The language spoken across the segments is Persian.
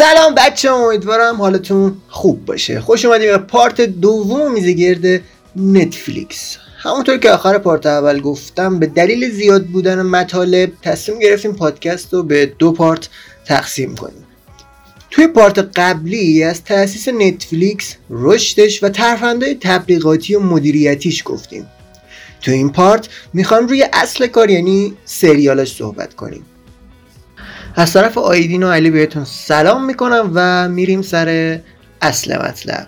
سلام بچه امیدوارم حالتون خوب باشه. خوش اومدیم به پارت دوم میزگرد نتفلیکس. همونطور که آخر پارت اول گفتم به دلیل زیاد بودن مطالب تصمیم گرفتیم پادکست رو به دو پارت تقسیم کنیم. توی پارت قبلی از تأسیس نتفلیکس رشدش و ترفندهای تبلیغاتی و مدیریتیش گفتیم. تو این پارت می‌خوام روی اصل کار یعنی سریالش صحبت کنیم. از طرف آیدین و علی بهتون سلام می‌کنم و میریم سر اصل مطلب.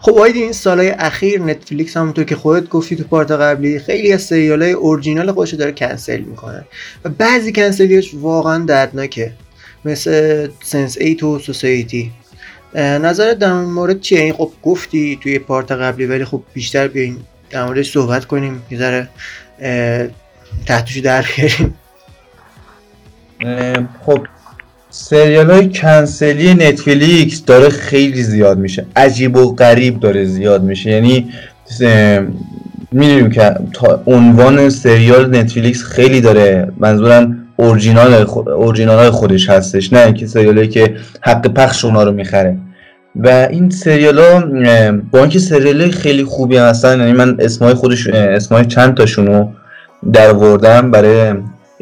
خب آیدین این سالهای اخیر نتفلیکس همونطور که خودت گفتی تو پارت قبلی خیلی از سریال های اورجینال خودش داره کنسل می‌کنه و بعضی کنسلیاش واقعا دردناکه مثل سنس ایت و سوسایتی. نظرت در مورد چیه؟ این خب گفتی توی پارت قبلی ولی خب بیشتر بیاین در موردش صحبت کنیم یه ذره تحتشو در بیاریم. خب سریال های کنسلی نتفلیکس داره خیلی زیاد میشه. عجیب و غریب داره زیاد میشه. یعنی می‌دونیم که عنوان سریال نتفلیکس خیلی داره منظورم اورجینال های خودش هستش نه اینکه سریالی که حق پخش اونا رو می‌خره. و این سریال ها با اینکه سریال خیلی خوبی هستن یعنی من اسمای خودش اسمای چند تاشونو در وردم برای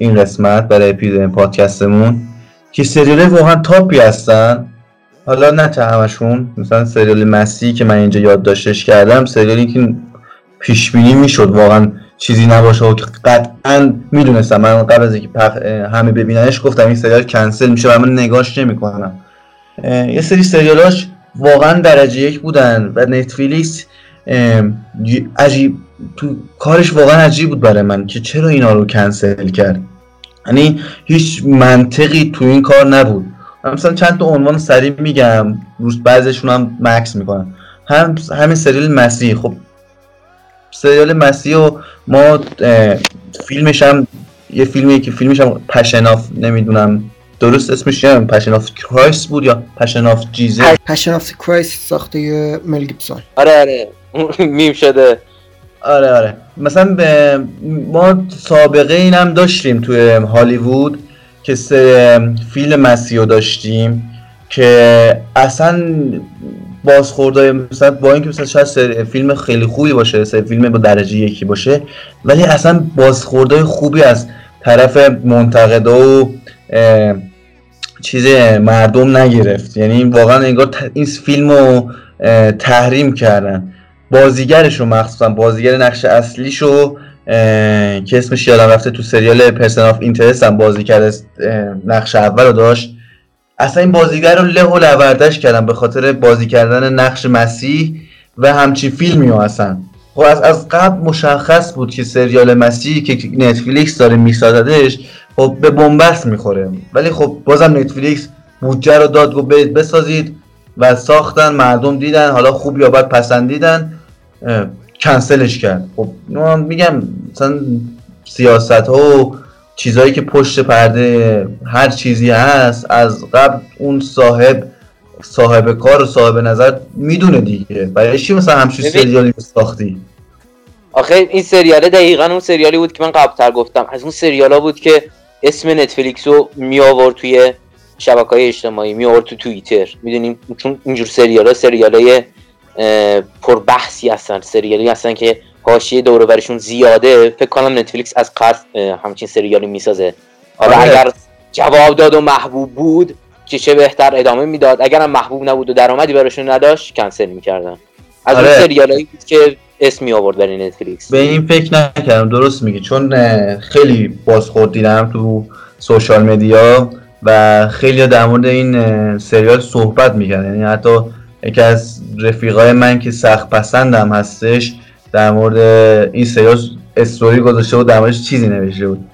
این قسمت برای اپیزود پادکستمون که سریال واقعا تاپی هستن. حالا نه تا همشون مثلا سریال مسی که من اینجا یادداشتش کردم سریالی که پیش بینی می‌شد واقعا چیزی نباشه و قطعا می‌دونستم. من قبل از اینکه همه ببیننش گفتم این سریال کنسل میشه و من نگاش نمی‌کنم. یه سری سریالاش واقعا درجه یک بودن و نتفلیکس عجیب تو کارش واقعا عجیب بود برای من که چرا اینا رو کنسل کرد. یعنی هیچ منطقی تو این کار نبود. مثلا چند تا عنوان سریع میگم رو بعضیشون هم مکث می‌کنم هم همین سریال مسیح. خب سریال مسیح و ما فیلمش هم یه فیلمیه که فیلمش هم Passion of نمی‌دونم درست اسمش چیه؟ Passion of Christ بود یا Passion of Jesus پشن آف کرایست ساخته مل گیبسون. آره آره. میم شده. آره آره. مثلا به ما سابقه این هم داشتیم توی هالیوود که سه فیلم مسیو داشتیم که اصلا بازخوردهای مثلا با اینکه مثلا شاید فیلم خیلی خوبی باشه سه فیلم با درجه یکی باشه ولی اصلا بازخوردهای خوبی از طرف منتقد و چیز مردم نگرفت. یعنی واقعا انگار این فیلم رو تحریم کردن. بازیگرش رو مخصوصا بازیگر نقش اصلیش رو که اسمش یادم رفته تو سریال Person of Interest هم بازی کرده نقش اول رو داشت. اصلا این بازیگر رو له و لوردش کردن به خاطر بازی کردن نقش مسیح و همچین فیلمی ها اصلا. خب از, از قبل مشخص بود که سریال مسیح که Netflix داره میسازدش خب به بنبست می‌خوره. ولی خب بازم نتفلیکس بودجه رو داد گفت برید بسازید و ساختن مردم دیدن حالا خوب یا بد پسندیدن. کنسلش کرد. خب میگم مثلا سیاست ها و چیزهایی که پشت پرده هر چیزی هست از قبل اون صاحب صاحب کار و صاحب نظر می‌دونه دیگه. برای چی مثلا همچین سریالی ساختی؟ آخه این سریاله دقیقا اون سریالی بود که من قبلتر گفتم. از اون سریالا بود که اسم نتفلیکس رو می آورد توی شبکه های اجتماعی می آورد تو توییتر. می‌دونیم؟ چون اینجور سریالا سریالای پر بحثی هستن سریالی هستن که حاشیه دور برشون زیاده. فکر کنم نتفلیکس از قصد همچین سریالی می‌سازه. حالا آره. اگر جواب داد و محبوب بود که چه بهتر ادامه می‌داد. اگر هم محبوب نبود و درآمدی براشون نداشت کنسل می‌کردن. از آره. اون سریالایی بود که اسمی آورد برای نتفلیکس. به این فکر نکردم. درست میگی. چون خیلی بازخورد دیدم تو سوشال مدیا و خیلی در مورد این سریال صحبت می‌کردن. یعنی حتی یکی از رفیقای من که سخت پسندم هستش در مورد این سریال استوری گذاشته بود در موردش چیزی نوشته بود.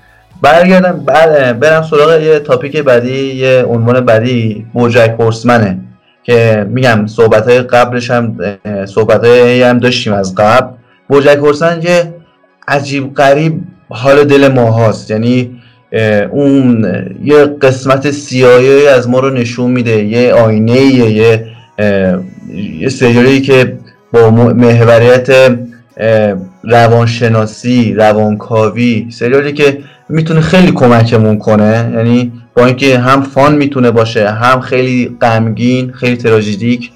برگردم بعد برم سراغ یه تاپیک بعدی یه عنوان بعدی بوجک هورسمنه که میگم صحبت های قبلش هم صحبت های هم داشتیم از قبل. بوجک هورسمن که عجیب غریب حال دل ما هاست. یعنی اون یه قسمت سیاهی از ما رو نشون میده یه آینه یه یه سریالی که با محوریت روانشناسی روانکاوی سریالی که می‌تونه خیلی کمکمون کنه یعنی با اینکه هم فان می‌تونه باشه هم خیلی غمگین خیلی تراژیدیک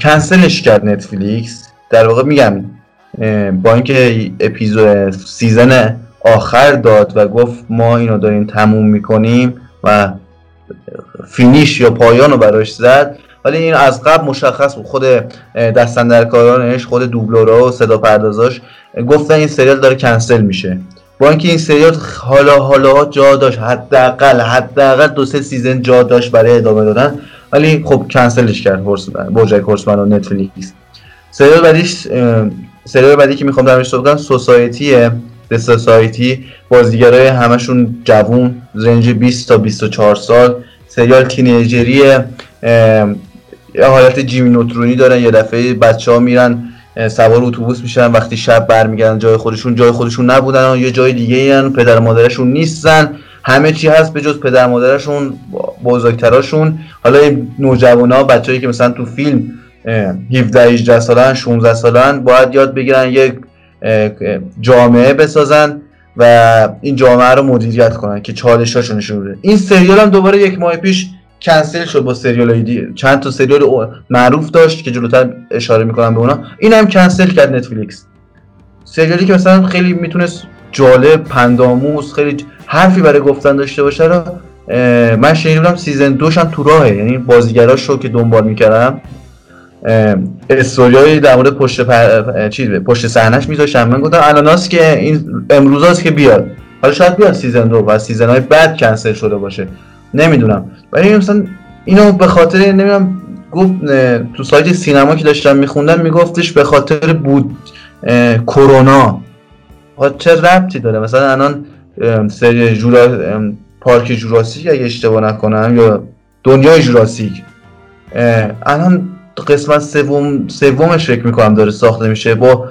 کنسلش کرد نتفلیکس. در واقع میگم با اینکه اپیزود season آخر داد و گفت ما اینو داریم تموم می‌کنیم و finish یا پایان رو براش زد ولی این از قبل مشخص بود. خود دست‌اندرکارانش خود دوبلورا و صدا پردازاش گفتن این سریال داره کنسل میشه. با اینکه این سریال حالا حالا جا داشت حداقل حداقل دو سه season جا داشت برای ادامه دادن ولی خب کنسلش کرد بوجای هورسمن و نتفلیکس. سریال بعدیش سریال بعدی که می‌خوام درش صحبت کنم سوسایتیه سوسایتی بازیگرای همشون جوون رنج 20 تا 24 سال. سریال تینیجریه یه حالت جیمی نوترونی دارن یه دفعه بچه ها میرن سوار اتوبوس میشن وقتی شب برمیگردن جای خودشون جای خودشون نبودن یه جای دیگه این پدر مادرشون نیستن. همه چی هست به جز پدر مادرشون بزرگتراشون. حالا این ها بچه‌ای که مثلا تو فیلم 17 18 سالن 16 سالن باید یاد بگیرن یک جامعه بسازن و این جامعه رو مدیریت کنن که چالشاشو نشون بده. این سریال هم دوباره یک ماه پیش کنسل شد با سریال دی چند تا سریال معروف داشت که جلوتر اشاره می‌کنم به اونا. این هم کنسل کرد نتفلیکس سریالی که مثلا خیلی می‌تونست جالب پندآموز خیلی حرفی برای گفتن داشته باشه رو من شنیده بودم season دوش هم تو راهه. یعنی بازیگراش رو که دنبال می‌کردم استوریای در مورد پشت پر... چیز پشت صحنهش میذاشتن. من گفتم الاناست که این امروز که بیاد. حالا شاید بیاد season دو و season های بعد کنسل شده باشه. نمی‌دونم. ولی مثلا اینو به خاطر نمی‌دونم گفت تو سایت سینما که داشتم میخوندم میگفتش به خاطر بود کرونا. چه ربطی داره؟ مثلا الان سری جورا پارک جوراسیک اگه اشتباه نکنم یا دنیای جوراسیک. الان قسمت سوم سومش فکر می‌کنم داره ساخته میشه. با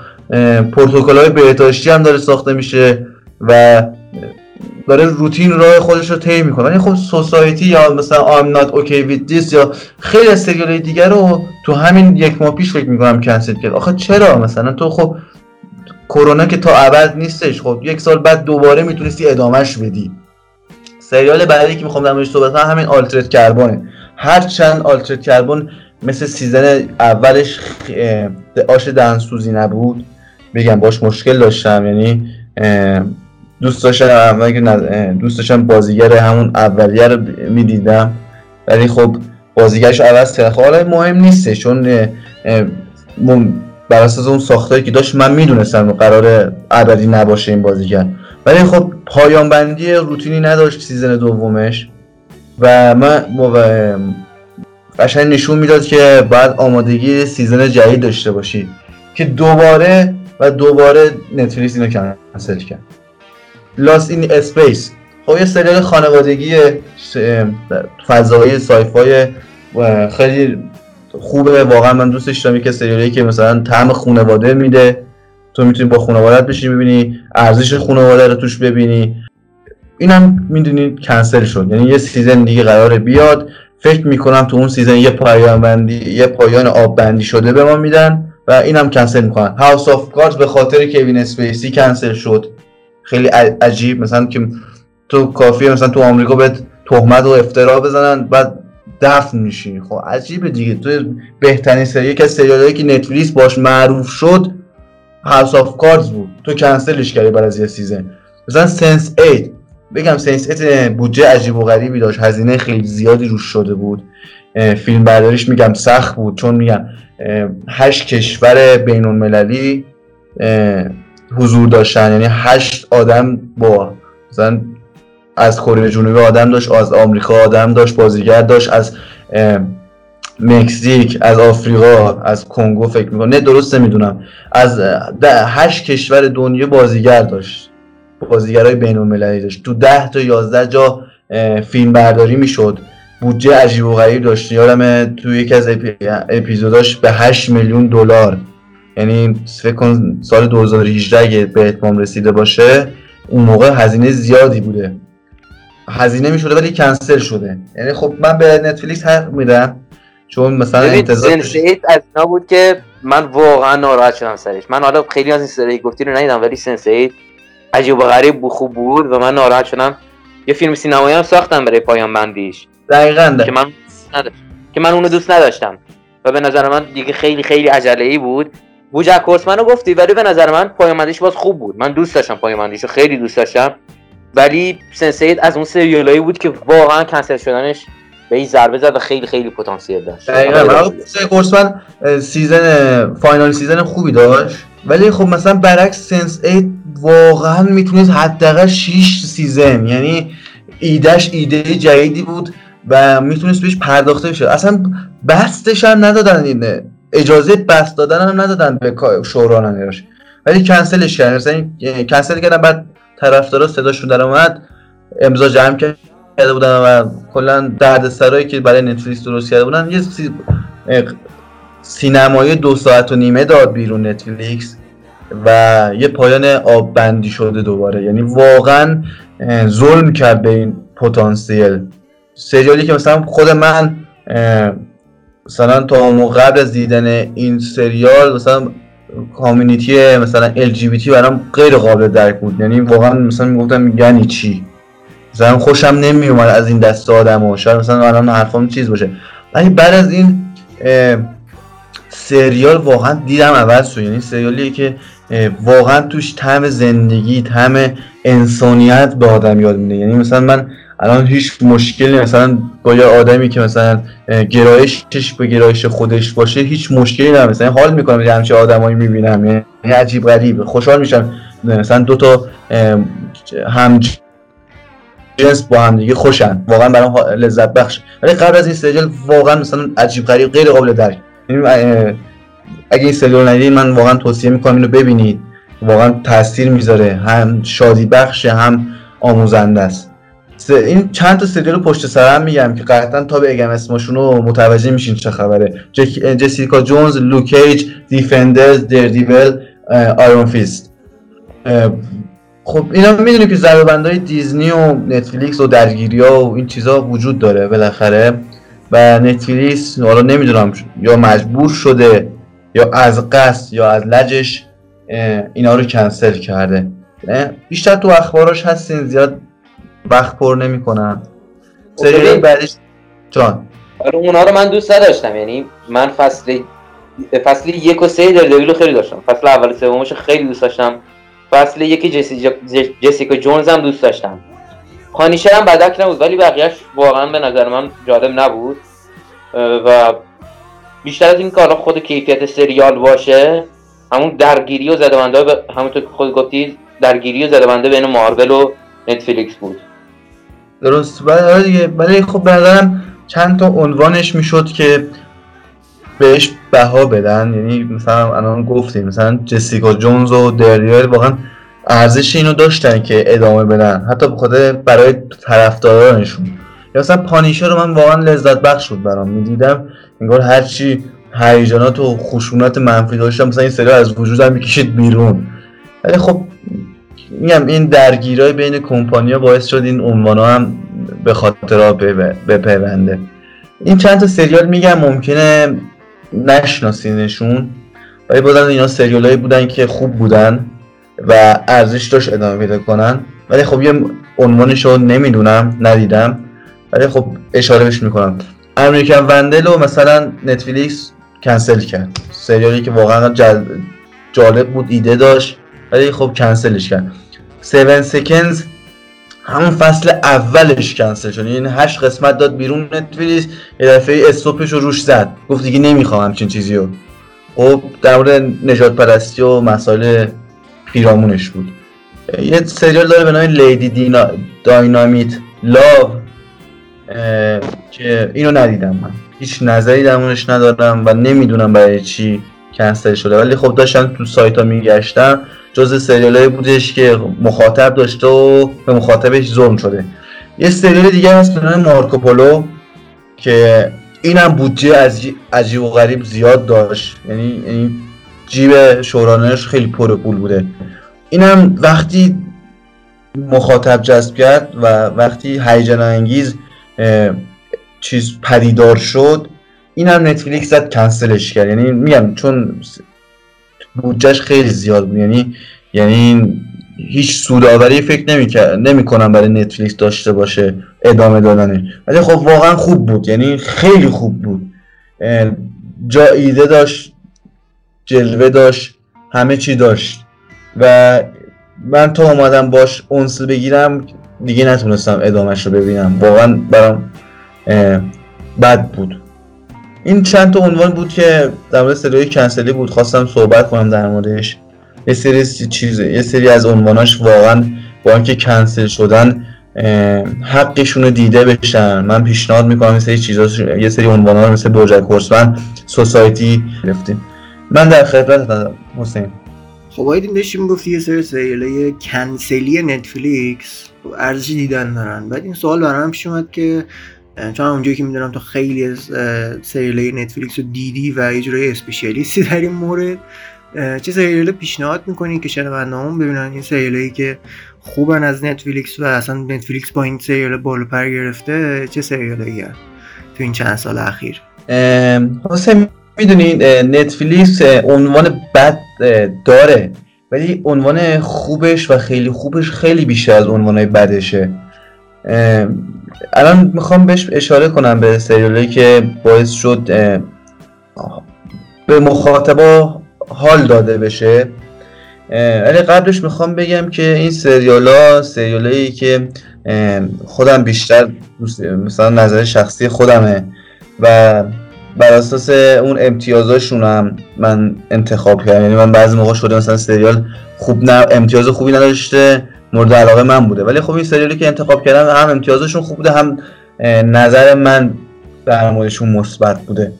پروتکل های بهداشتی هم داره ساخته میشه و داره روتین راه خودش رو طی می‌کنه. ولی خب سوسایتی یا مثلا I'm not okay with this یا خیلی از سریال دیگر رو تو همین یک ماه پیش فکر می‌کنم کنسل کرد. آخه چرا؟ مثلا تو خب کرونا که تا ابد نیستش خب یک سال بعد دوباره می‌تونستی ادامهش بدی. سریال بعدی که می‌خوام در صحبت کنم همین Altered Carbon ه هر چند Altered Carbon مثل season اولش آش دهنسوزی نبود. بگم باش مشکل داشتم یعنی دوست داشتم دوست داشتم بازیگر همون اولیه رو می‌دیدم. ولی خب بازیگرش عوض کرد. خب حالا مهم نیسته چون بر اساس اون ساختاری که داشت من می‌دونستم قرار ابدی نباشه این بازیگر. ولی خب پایان بندی روتینی نداشت season دومش. و من قشنگ نشون می‌داد که بعد آمادگی season جدید داشته باشی. که دوباره و دوباره نتفلیکس اینو کنسل کرد. Lost in Space خب یه سریال خانوادگی فضایی sci-fi خیلی خوبه. واقعا من دوستش دارم که سریالی که مثلا طعم خانواده میده. تو می‌تونی با خانوادت بشینی ببینی ارزش خانواده رو توش ببینی. اینم می‌دونید کنسل شد. یعنی یه season دیگه قراره بیاد. فکر می‌کنم تو اون season یه پایان بندی یه پایان آب بندی شده به ما میدن و اینم کنسل می‌کنن. House of Cards به خاطر کوین اسپیسی کنسل شد. خیلی عجیب. مثلا که تو کافیه مثلا تو آمریکا بهت تهمت و افترا بزنن بعد دفن میشی. خب عجیبه دیگه. تو بهترین سری یکی از سریالایی که نتفلیکس باش معروف شد House of Cards بود. تو کنسلش کردی بعد از یه season. مثلا Sense 8 بگم Sense 8 بودجه عجیب و غریبی داشت. هزینه خیلی زیادی روش شده بود. فیلم برداریش میگم سخت بود. چون میگم هشت کشور بین المللی حضور داشتن. یعنی هشت آدم با مثلا از کره جنوبی آدم داشت از آمریکا آدم داشت بازیگر داشت از مکزیک از آفریقا از کنگو فکر می‌کنم. نه درست نمی‌دونم از هشت کشور دنیا بازیگر داشت. بازیگرای بین المللی داشت. تو ده تا یازده جا فیلم برداری می‌شد. بودجه عجیب و غریب داشت. یادم تو یکی از اپیزوداش به 8 میلیون دلار. یعنی فکر کن سال 2018 اگه به اتمام رسیده باشه اون موقع هزینه زیادی بوده. هزینه می‌شده ولی کنسل شده. یعنی خب من به نتفلیکس حق میدم چون مثلا انتظار از اینا بود که من واقعا ناراحت شدم سرش. من حالا خیلی از این سری گفتی رو ندیدم ولی سنس 8 عجیب و غریب خوب بود و من ناراحت شدم. یه فیلم سینمایی هم ساختن برای پایان بندیش. دقیقا. که من نداشت. که من اونو دوست نداشتم. و به نظر من دیگه خیلی خیلی عجله ای بود. BoJack Horseman گفتی ولی به نظر من پایان باز خوب بود. من دوست داشتم پایان رو خیلی دوست داشتم. ولی Sense8 از اون سریالایی بود که واقعا کنسل شدنش به این ضربه زد و خیلی خیلی پتانسیل داشت. دقیقاً. season final season خوبی داشت. ولی خب مثلا برعکس Sense 8 واقعا می‌تونست حداقل 6 season یعنی ایدهش ایده جدیدی بود و می‌تونست بهش پرداخته بشه. اصلا بستش هم ندادن این اجازه بست دادن هم ندادن به شورانش ولی کنسلش کردن. مثلا کنسل کردن بعد طرفدارا صداشون در اومد امضا جمع کرده بودن و کلا درد سرایی که برای نتفلیکس درست کرده بودن یه سینمایی دو ساعت و نیمه داد بیرون نتفلیکس و یه پایان آب بندی شده دوباره. یعنی واقعا ظلم کرد به این پتانسیل. سریالی که مثلا خود من مثلا تا قبل از دیدن این سریال مثلا کامیونیتی مثلا LGBT برام غیر قابل درک بود. یعنی واقعا مثلا می‌گفتم یعنی چی؟ مثلا خوشم نمی اومد از این دست آدم و شاید مثلا الان حرفام چیز باشه. ولی بعد از این سریال واقعا دیدم عوض شد. یعنی سریالی که واقعا توش طعم زندگی طعم انسانیت به آدم یاد میده. یعنی مثلا من الان هیچ مشکلی مثلا با یه آدمی که مثلا گرایشش به گرایش خودش باشه هیچ مشکلی ندارم. مثلا حال می‌کنم یه همچه آدمایی می‌بینم یعنی عجیب غریب خوشحال میشم. مثلا دو تا هم جنس با هم دیگه خوشن. واقعا برام لذت بخش. ولی قبل از این سریال واقعا مثلا عجیب غریب غیر قابل درک. یعنی اگه این سریال ندیدین من واقعا توصیه می‌کنم اینو ببینید. واقعا تاثیر می‌ذاره. هم شادی بخش هم آموزنده است. این چند تا سریال پشت سر هم میگم که قطعا تا بگم اسمشون رو متوجه میشین چه خبره. Jessica Jones Luke Cage Defenders Daredevil Iron Fist. خب اینا می‌دونی که ضربه های دیزنی و نتفلیکس و درگیری ها و این چیزها وجود داره بالاخره و نتفلیکس حالا نمی‌دونم یا مجبور شده یا از قصد یا از لجش اینا رو کنسل کرده. بیشتر تو اخباراش هستین زیاد وقت پر نمی‌کنم خب سریال بعدش جان. آره اونا رو من دوست داشتم یعنی من فصل فصل یک و سه در رو خیلی داشتم. فصل اول سومش خیلی دوست داشتم. فصل یکی جسی جسیکا جونز هم دوست داشتم. خانیشر هم بدک نبود ولی بقیهش واقعا به نظر من جالب نبود. و بیشتر از این کارا خود کیفیت سریال باشه همون درگیری و زدونده همونطور که خود گفتی درگیری و زدونده بین مارول و نتفلیکس بود. درست. ولی دیگه ولی خب به چند تا عنوانش می‌شد که بهش بها بدن. یعنی مثلا الان گفتیم مثلا جسیکا جونز و دریال واقعا ارزش اینو داشتن که ادامه بدن. حتی به خود برای طرفدارانشون. یا مثلا پانیشه رو من واقعا لذت بخش بود برام. می‌دیدم انگار هرچی هیجانات و خشونت منفی داشتم مثلا این سریال از وجودم می‌کشید بیرون. ولی خب میگم این درگیرای بین کمپانیا باعث شد این عنوانا هم به خاطر بپیونده. این چند تا سریال میگم ممکنه نشناسینشون. ولی بازم اینا سریالایی بودن که خوب بودن و ارزش داشت ادامه پیدا کنن. ولی خب یه عنوانش رو نمی‌دونم ندیدم. ولی خب اشاره بهش می‌کنم. امریکن وندل رو مثلا نتفلیکس کنسل کرد. سریالی که واقعا جالب بود ایده داشت. ولی خب کنسلش کرد. 7 سکنز همون فصل اولش کنسل شد. یعنی هشت قسمت داد بیرون نتفلیکس یه دفعه استوپش رو روش زد. گفت دیگه نمی‌خوام همچین چیزی رو. خب در مورد نجات پرستی و مسائل پیرامونش بود. یه سریال داره به نام لیدی دینا داینامیت لاو که اینو ندیدم من. هیچ نظری درمونش ندارم و نمی‌دونم برای چی کنسل شده. ولی خب داشتم تو سایت ها میگشتم جز سریال بودش که مخاطب داشته و به مخاطبش ظلم شده. یه سریال دیگه هست به نام مارکوپولو که اینم بودجه از عجیب و غریب زیاد داشت. یعنی, یعنی جیب شورانش خیلی پر پول بوده. اینم وقتی مخاطب جذب کرد و وقتی هیجان انگیز چیز پدیدار شد اینم نتفلیکس زد کنسلش کرد. یعنی میگم چون بودجهش خیلی زیاد بود. یعنی یعنی هیچ سوداوری فکر نمی کنم برای نتفلیکس داشته باشه ادامه دادنش. ولی خب واقعا خوب بود. یعنی خیلی خوب بود. جا ایده داشت جلوه داشت همه چی داشت. و من تا اومدم باش اونس بگیرم دیگه نتونستم ادامهش رو ببینم. واقعا برام بد بود. این چند تا عنوان بود که در مورد سریال کنسلی بود خواستم صحبت کنم در موردش. یه سری چیزه یه سری از عنواناش واقعا با اینکه کنسل شدن حقشون دیده بشن. من پیشنهاد می‌کنم یه سری چیزا یه سری عنوانا مثل بوجک هورسمن سوسایتی گرفتیم. من در خدمت حسین. خب آیدین داشتیم گفتی یه سری سریال کنسلی نتفلیکس ارزش دیدن دارن. بعد این سوال برام پیش اومد که چون اونجایی که می‌دونم تو خیلی از سریال نتفلیکس رو دیدی و یه جورای اسپیشیالیستی در این مورد. چه سریال پیشنهاد می‌کنی که شنوندهامون ببینن؟ این سریالایی که خوبن از نتفلیکس و اصلا نتفلیکس با این سریال بالو پر گرفته چه سریالایی تو این چند سال اخیر؟ حسین می‌دونید نتفلیکس عنوان بد داره ولی عنوان خوبش و خیلی خوبش خیلی بیشتر از عنوان بدشه. الان می‌خوام بهش اشاره کنم به سریالی که باعث شد به مخاطبا حال داده بشه. ولی قبلش می‌خوام بگم که این سریال ها سریال که خودم بیشتر مثلا نظر شخصی خودمه و بر اساس اون امتیازاشون هم من انتخاب کردم. یعنی من بعضی موقع شده مثلا سریال خوب نه امتیاز خوبی نداشته مورد علاقه من بوده. ولی خب این سریالی که انتخاب کردم هم امتیازشون خوب بوده هم نظر من در موردشون مثبت بوده.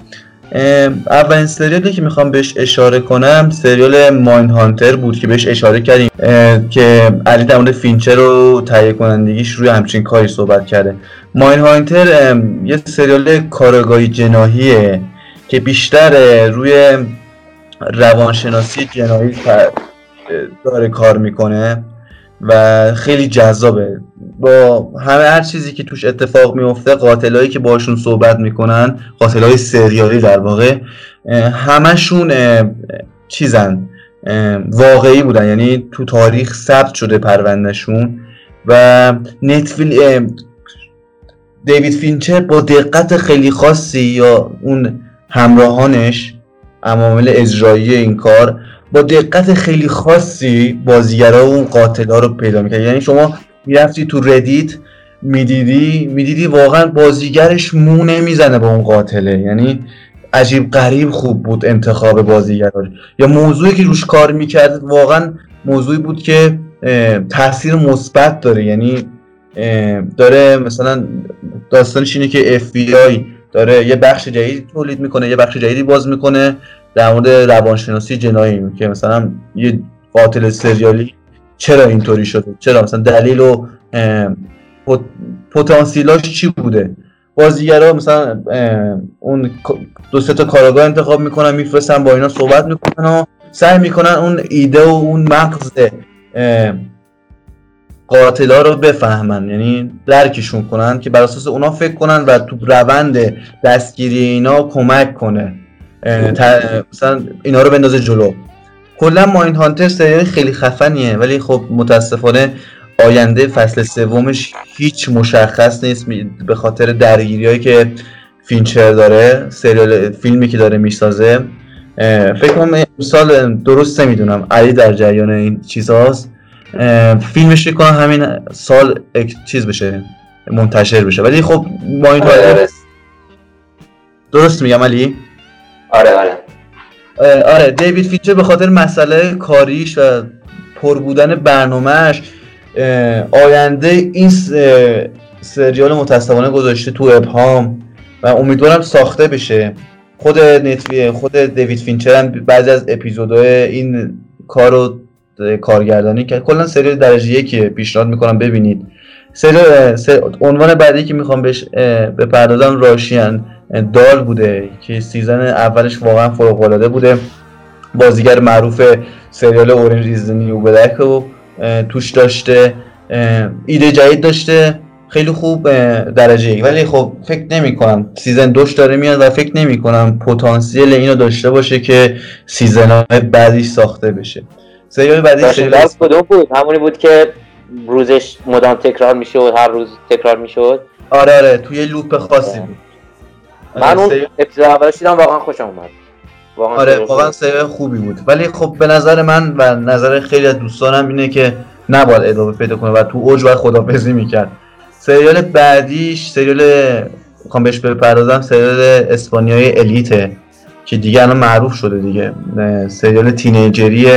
اولین سریالی که می‌خوام بهش اشاره کنم سریال ماین هانتر بود که بهش اشاره کردیم که علی در مورد فینچر رو تهیه کنندگیش روی همچین کاری صحبت کرده. ماین هانتر یه سریال کارگاهی جناهیه که بیشتر روی روانشناسی جناهی داره کار می‌کنه. و خیلی جذابه. با همه هر چیزی که توش اتفاق میفته قاتلایی که باشون صحبت می‌کنن قاتلای سریالی در واقع همشون چیزن واقعی بودن. یعنی تو تاریخ ثبت شده پروندهشون و نتفیل دیوید فینچر با دقت خیلی خاصی یا اون همراهانش عوامل اجرایی این کار با دقت خیلی خاصی بازیگرا و اون قاتلا رو پیدا می‌کرد یعنی شما می‌رفتی تو ردیت می‌دیدی می‌دیدی واقعا بازیگرش مو نمی‌زنه با اون قاتله. یعنی عجیب غریب خوب بود انتخاب بازیگراش یا موضوعی که روش کار می‌کرد واقعا موضوعی بود که تاثیر مثبت داره. یعنی داره مثلا داستانش اینه که آی داره یه بخش جدید تولید می‌کنه یه بخش جدیدی باز می‌کنه. در مورد روانشناسی جنایی که مثلا یه قاتل سریالی چرا اینطوری شده؟ چرا مثلا دلیل و پتانسیلاش چی بوده؟ بازیگرا مثلا اون دو سه تا کاراگاه انتخاب می‌کنن میفرستن با اینا صحبت می‌کنن و سعی می‌کنن اون ایده و اون مغز قاتلا رو بفهمن. یعنی درکشون کنن که بر اساس اونا فکر کنن و تو روند دستگیری اینا کمک کنه. مثلا اینا رو بندازه جلو. کلا ماین هانتر سریال خیلی خفنیه ولی خب متاسفانه آینده فصل سومش هیچ مشخص نیست به خاطر درگیری هایی که فینچر داره سریال فیلمی که داره می‌سازه. فکر کنم سال درست نمی‌دونم علی در جریان این چیزهاست فیلمش کنم همین سال چیز بشه منتشر بشه. ولی خب Mind آره درست میگم علی؟ آره آره. آره دیوید فینچر به خاطر مسئله کاریش و پر بودن برنامهش آینده این سریال متاسفانه گذاشته تو ابهام و امیدوارم ساخته بشه. خود نتوی خود دیوید فینچر هم بعضی از اپیزودهای این کار رو کارگردانی کرد. کلا سریال درجه یکی پیشنهاد می‌کنم ببینید. سریال عنوان بعدی که می‌خوام بهش بپردازم Russian Doll بوده که season اولش واقعا فوق العاده بوده. بازیگر معروف سریال Orange Is the New Black رو توش داشته ایده جدید داشته. خیلی خوب درجه یک. ولی خب فکر نمی کنم season دوش داره میاد و فکر نمی کنم پتانسیل اینو داشته باشه که season های بعدی ساخته بشه. سریال بعدی سریال کدوم بود؟ همونی بود که روزش مدام تکرار می‌شد هر روز تکرار می‌شد. آره آره توی loop خاصی بود. من اون اپیزود اولش دیدم واقعا خوشم اومد. واقعا آره واقعا سریال خوبی بود. ولی خب به نظر من و نظر خیلی از دوستانم اینه که نباید ادامه پیدا کنه و تو اوج باید خدافظی می‌کرد. سریال بعدیش سریال می‌خوام بهش بپردازم سریال اسپانیایی Elite ه که دیگه الان معروف شده دیگه. سریال teenager ی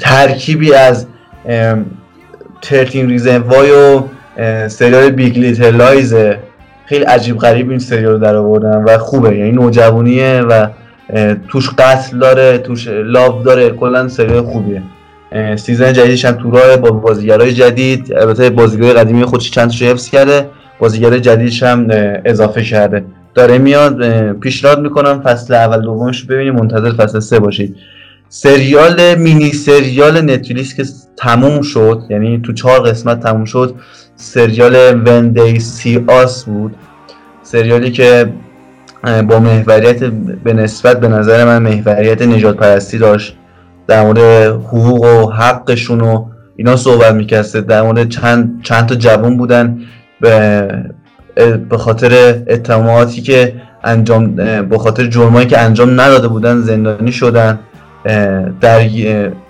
ترکیبی از Thirteen Reasons Why و سریال Big Little Lies ه. خیلی عجیب غریب این سریال رو در آوردن و خوبه. یعنی نوجوانیه و توش قتل داره توش love داره کلا سریال خوبیه. season جدیدش هم تو راه با بازیگرای جدید البته بازیگر قدیمی خودش چند تا حفظ کرده بازیگر جدیدش هم اضافه کرده. داره میاد پیشنهاد می‌کنم فصل اول دومش ببینیم منتظر فصل سه باشید. سریال مینی سریال نتفلیکس که تموم شد یعنی تو چهار قسمت تموم شد سریال وندی سی آس بود. سریالی که با محوریت به نسبت به نظر من محوریت نجات پرستی داشت. در مورد حقوق و حقشون و اینا صحبت می‌کرده در مورد چند, چند تا جوان بودن. به, به خاطر اتهاماتی که انجام به خاطر جرمایی که انجام نداده بودن زندانی شدن. در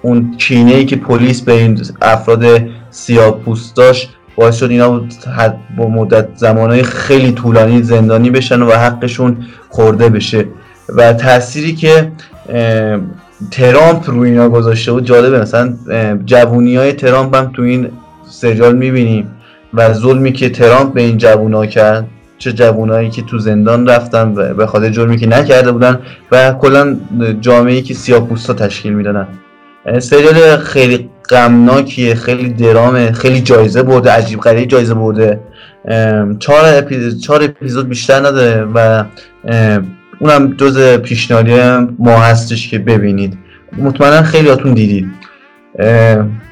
اون کینه ای که پلیس به این افراد سیاه پوست داشت باعث شد اینا با مدت زمانهای خیلی طولانی زندانی بشن و حقشون خورده بشه. و تأثیری که ترامپ روی اینا گذاشته بود جالبه. مثلا جوونی های ترامپ هم تو این سریال می‌بینیم و ظلمی که ترامپ به این جوونا کرد چه جوونایی که تو زندان رفتن و به خاطر جرمی که نکرده بودن و کلا جامعه که سیاپوستا تشکیل می‌دادن. سریال خیلی غمناکیه خیلی درامه خیلی جایزه برده عجیب غریب جایزه برده. چهار, اپیزود چهار اپیزود بیشتر نداره و اونم جز پیشنهادی ما هستش که ببینید. مطمئنا خیلی هاتون دیدید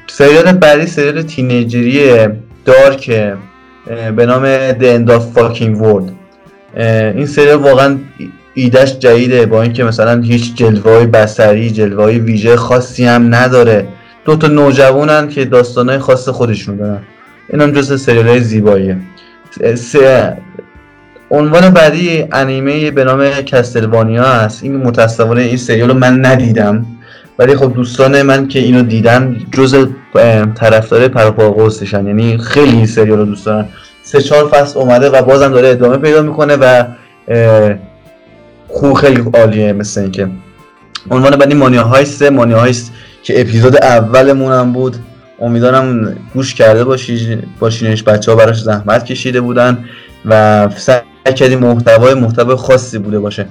سریال بعدی سریال تینیجری دارک به نام The End of Fucking World. این سریال واقعا ایدش جدیده با اینکه مثلا هیچ جلوه بسری جلوه ویژه خاصی هم نداره. دو تا نوجوانن که داستانهای خاص خودشون دارن. این هم جز سریال های زیباییه عنوان بعدی انیمه به نام کستلوانیا هست. این متاسفانه این سریال رو من ندیدم. ولی خب دوستان من که اینو دیدن جز طرفدار پروپا یعنی خیلی این سریال رو دوست دارن. سه چهار فصل اومده و بازم داره ادامه پیدا می‌کنه و خوب خیلی عالیه مثل اینکه. عنوان بعدی مانیا هایست مانیا هایست که اپیزود اولمون هم بود. امیدوارم گوش کرده باشی باشینش بچه ها براش زحمت کشیده بودن و سعی کردیم محتوای محتوای خاصی بوده باشه.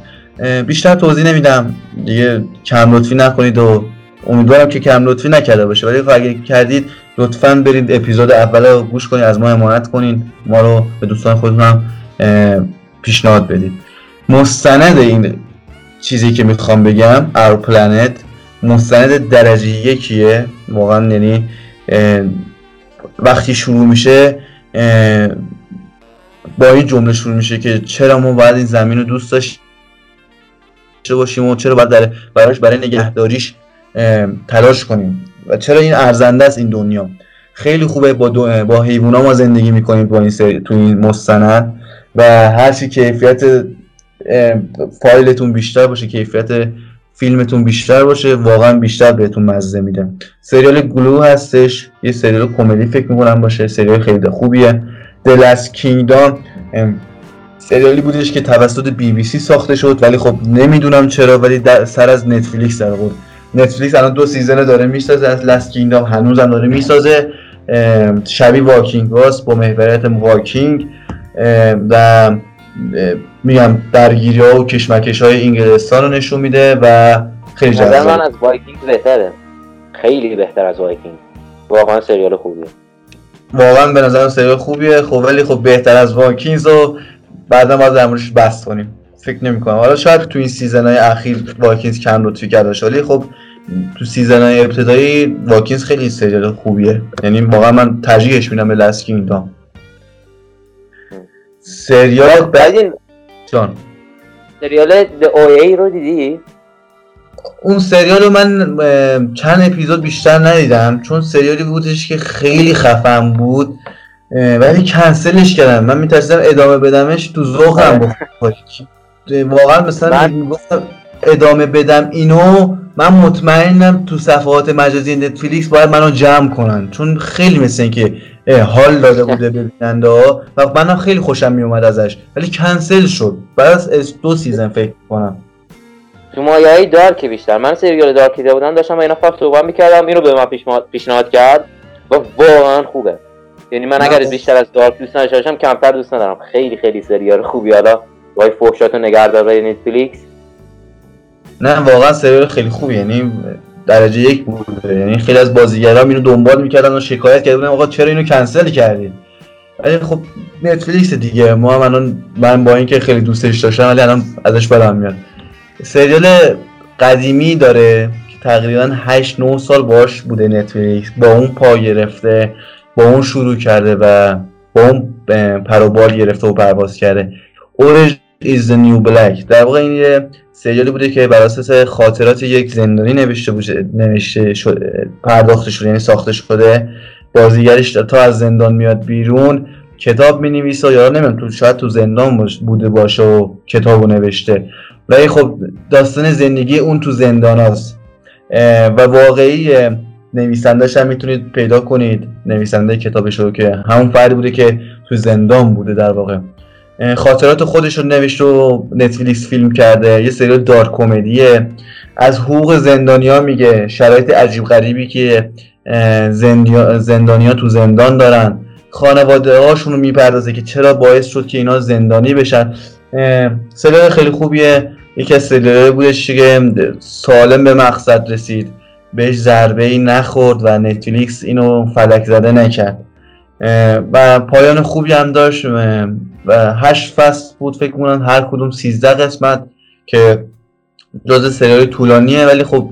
بیشتر توضیح نمیدم. دیگه کم لطفی نکنید و امیدوارم که کم لطفی نکرده باشه. ولی خب اگه کردید لطفا برید اپیزود اول رو گوش کنید از ما حمایت کنید. ما رو به دوستان خودتون هم پیشنهاد بدید. مستند این چیزی که می‌خوام بگم ار پلنت مستند درجه یکیه واقعا یعنی وقتی شروع میشه با این جمله شروع میشه که چرا ما باید این زمین رو دوست داشته باشیم و چرا باید در براش برای نگهداریش تلاش کنیم و چرا این ارزنده است این دنیا خیلی خوبه با. با حیوونا ما زندگی می‌کنیم با این سری... تو این مستند و هرچی کیفیت فایلتون بیشتر باشه کیفیت فیلمتون بیشتر باشه واقعا بیشتر بهتون مزه میده سریال GLOW هستش یه سریال کمدی فکر می‌کنم باشه سریال خیلی خوبیه. The Last Kingdom سریالی بودش که توسط بی بی سی ساخته شد ولی خب نمی‌دونم چرا ولی سر از نتفلیکس در آورد نتفلیکس الان دو season داره می‌سازه از Last Kingdom هنوز هم داره می‌سازه. شبیه وایکینگ با محوریت وایکینگ و میگم درگیری ها و کشمکش های انگلستان رو نشون میده و خیلی جذاب. من از وایکینگ بهتره. خیلی بهتر از وایکینگ. واقعا سریال خوبیه. واقعا به نظر سریال خوبیه. خب ولی خب بهتر از Vikings رو بعدا باید در موردش بحث کنیم. فکر نمی کنم حالا شاید تو این season های اخیر Vikings کم لطفی کرده ولی خب تو season های ابتدایی Vikings خیلی سریال خوبیه. یعنی واقعا من ترجیحش میدم به Last Kingdom سریال بعد جان. سریال او ای رو دیدی؟ اون سریال رو من چند اپیزود بیشتر ندیدم چون سریالی بودش که خیلی خفن بود ولی کنسلش کردم. من میترسیدم ادامه بدمش تو ذوقم بخوره واقعا مثلا می‌گفتم ادامه بدم اینو من مطمئنم تو صفحات مجازی نتفلیکس باید منو جمع کنن چون خیلی مثل اینکه حال داده بوده ببیننده ها و منم خیلی خوشم میومد ازش. ولی کنسل شد. بعد از دو season فکر کنم تو مایه های Dark بیشتر. من سریال Dark دیده بودم داشتم اینا فقط صحبت می‌کردم. اینو به من پیشنهاد کرد. و واقعا خوبه. یعنی من اگر بیشتر از Dark دوست نداشتم کمتر دوست ندارم. خیلی خیلی سریال خوبی. حالا وای فوشات و نگهداری نتفلیکس نه واقعا سریال خیلی خوبی. یعنی درجه یک بوده. یعنی خیلی از بازیگران اینو دنبال می‌کردن و شکایت کردن. آقا چرا اینو کنسل کردین؟ ولی خب نتفلیکس دیگه. ما من من با اینکه خیلی دوستش داشتم ولی الان ازش بدم میاد. سریال قدیمی داره که تقریبا 8 9 سال باش بوده نتفلیکس با اون پا گرفته با اون شروع کرده و با اون پروبال گرفته و پرواز کرده. اورنج is the new black. در واقع این یه سریالی بوده که بر اساس خاطرات یک زندانی نوشته بوده نوشته شده پرداخته شده یعنی ساخته شده. بازیگرش تا از زندان میاد بیرون. کتاب می نویسه یا نمیم تو شاید تو زندان بوده باشه و کتابو نوشته. ولی خب داستان زندگی اون تو زندان هست و واقعی نویسندهش هم می‌تونید پیدا کنید. نویسنده کتابش رو که همون فردی بوده که تو زندان بوده در واقع. خاطرات خودش رو نوشت و نتفلیکس فیلم کرده. یه سریال دارک کمدیه. از حقوق زندانیا میگه. شرایط عجیب غریبی که زندانیا تو زندان دارن. خانواده هاشون رو می‌پردازه که چرا باعث شد که اینا زندانی بشن. سریال خیلی خوبیه. یکی از سریال بودش که سالم به مقصد رسید. بهش ضربه ای نخورد و نتفلیکس اینو فلک زده نکرد. و پایان خوبی هم داشت. و هشت فصل بود فکر کنم هر کدوم 13 قسمت که جز سریال طولانیه ولی خب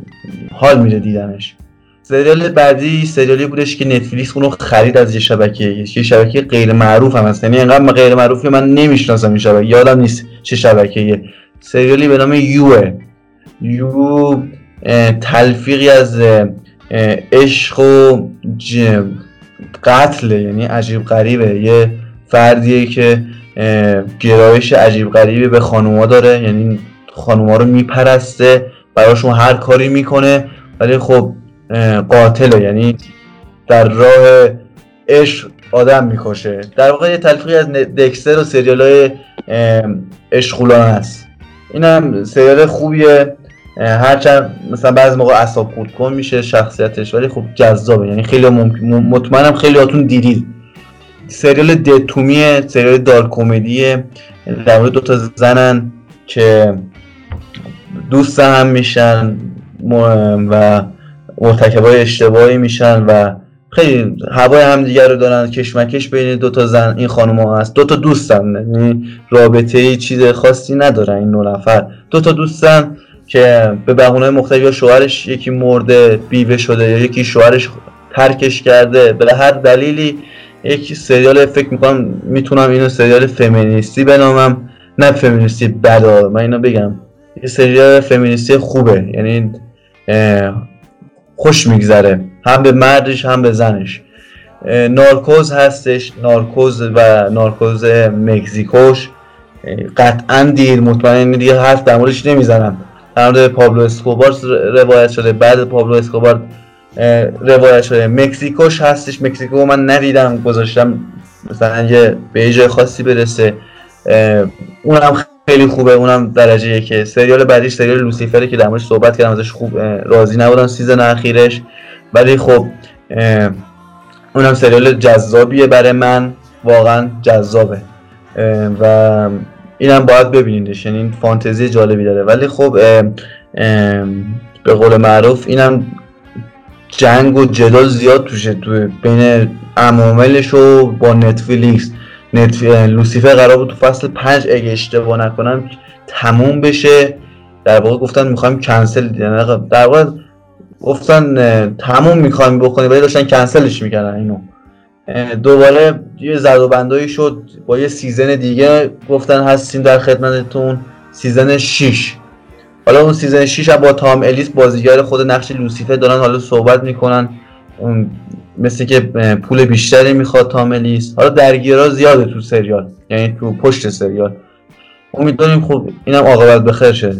حال میره دیدنش. سریال بعدی سریالی بودش که نتفلیکس اونو خرید از یه شبکه. یه شبکه غیر معروف هم هست. یعنی انقدر غیر معروفی من نمی‌شناسم این شبکه. یادم نیست چه شبکه سریالی به نام یو یو تلفیقی از عشق و قتل یعنی عجیب غریبه. یه فردیه که گرایش عجیب غریبی به خانوما داره یعنی خانوما رو میپرسته براشون هر کاری می‌کنه ولی خب قاتله یعنی در راه عشق آدم می‌کشه. در واقع یه تلفیقی از دکستر و سریال های عشقولان هست. این هم سریال خوبیه. هرچند مثلا بعضی موقع اصاب خود کن میشه شخصیتش ولی خب جذابه. یعنی خیلی مطمئنم خیلی هاتون دیدید. سریال دتومیه سریال دارک کمدیه. در مورد دوتا زنن که دوست هم میشن و مرتکبای اشتباهی میشن و خیلی هوای همدیگه رو دارن. کشمکش بین دو تا زن این خانم ها هست. دو تا دوستن. یعنی رابطه ای چیز خاصی ندارن این دو نفر. دو تا دوستن که به بهونه مختلف یا شوهرش یکی مرده بیوه شده یا یکی شوهرش ترکش کرده به هر دلیلی یک سریال فکر می‌کنم می‌تونم اینو سریال فمینیستی بنامم نه فمینیستی بدا من اینو بگم. یه سریال فمینیستی خوبه یعنی خوش میگذره. هم به مردش هم به زنش. نارکوز هستش نارکوز و نارکوز مکزیکوش. قطعا دیر مطمئن دیگه حرف در موردش نمی‌زنم. در مورد پابلو اسکوبار روایت شده. بعد پابلو اسکوبار روایت شده. مکزیکوش هستش. مکزیکو من ندیدم گذاشتم مثلا یه به جای خاصی برسه. اونم خیلی خوبه. اونم درجه که سریال بعدیش سریال لوسیفره که در موردش صحبت کردم ازش خوب راضی نبودم سیزن اخیرش. ولی خب اونم سریال جذابیه برای من. واقعا جذابه. و اینم باید ببینیدش. یعنی فانتزی جالبی داره. ولی خب به قول معروف اینم جنگ و جدال زیاد توشه تو بین عواملش و با نتفلیکس. نتف... لوسیفر قرار بود تو فصل پنج اگه اشتباه نکنم تموم بشه. در واقع گفتن می‌خوایم کنسل در واقع گفتن تموم می‌خوایم بکنیم ولی داشتن کنسلش می‌کردن اینو. دوباره یه زد و بندایی شد. با یه season دیگه گفتن هستیم در خدمتتون. season 6 حالا اون season 6 هم با تام الیس بازیگر خود نقش لوسیفر دارن حالا صحبت می‌کنن. اون مثل که پول بیشتری می‌خواد تام الیس. حالا درگیرا زیاده تو سریال. یعنی تو پشت سریال. امیدواریم خوب اینم عاقبت بخیر شه.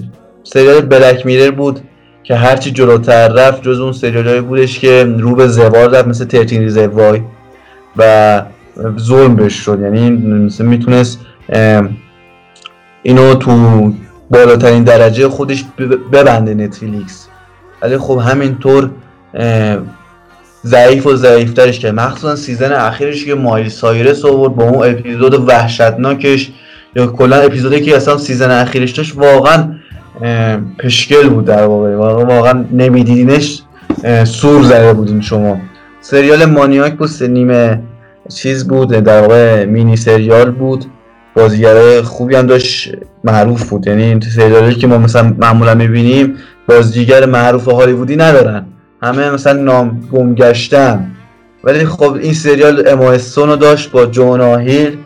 سریال Black Mirror بود که هرچی جلوتر رفت جز اون سریال بودش که رو به زوال رفت مثل Thirteen Reasons Why و ظلم بهش شد. یعنی مثل می‌تونست اینو تو بالاترین درجه خودش ببنده نتفلیکس. ولی خب همینطور ضعیف و ضعیفترش کرد. مخصوصا season اخیرش که مایلی سایرس آورد با اون اپیزود وحشتناکش. یا کلا اپیزودی که اصلا season اخیرش داشت واقعا پشکل بود در واقع. واقعا نمیدیدینش سور زده بودین شما. سریال مانیاک بود نیمه چیز بود در واقع مینی سریال بود. بازیگرای خوبی هم داشت معروف بود. یعنی این سریالی که ما مثلا معمولا می‌بینیم بازیگر معروف هالیوودی ندارن. همه مثلا نام گم گشتن. ولی خب این سریال امایستون رو داشت با جون آهیل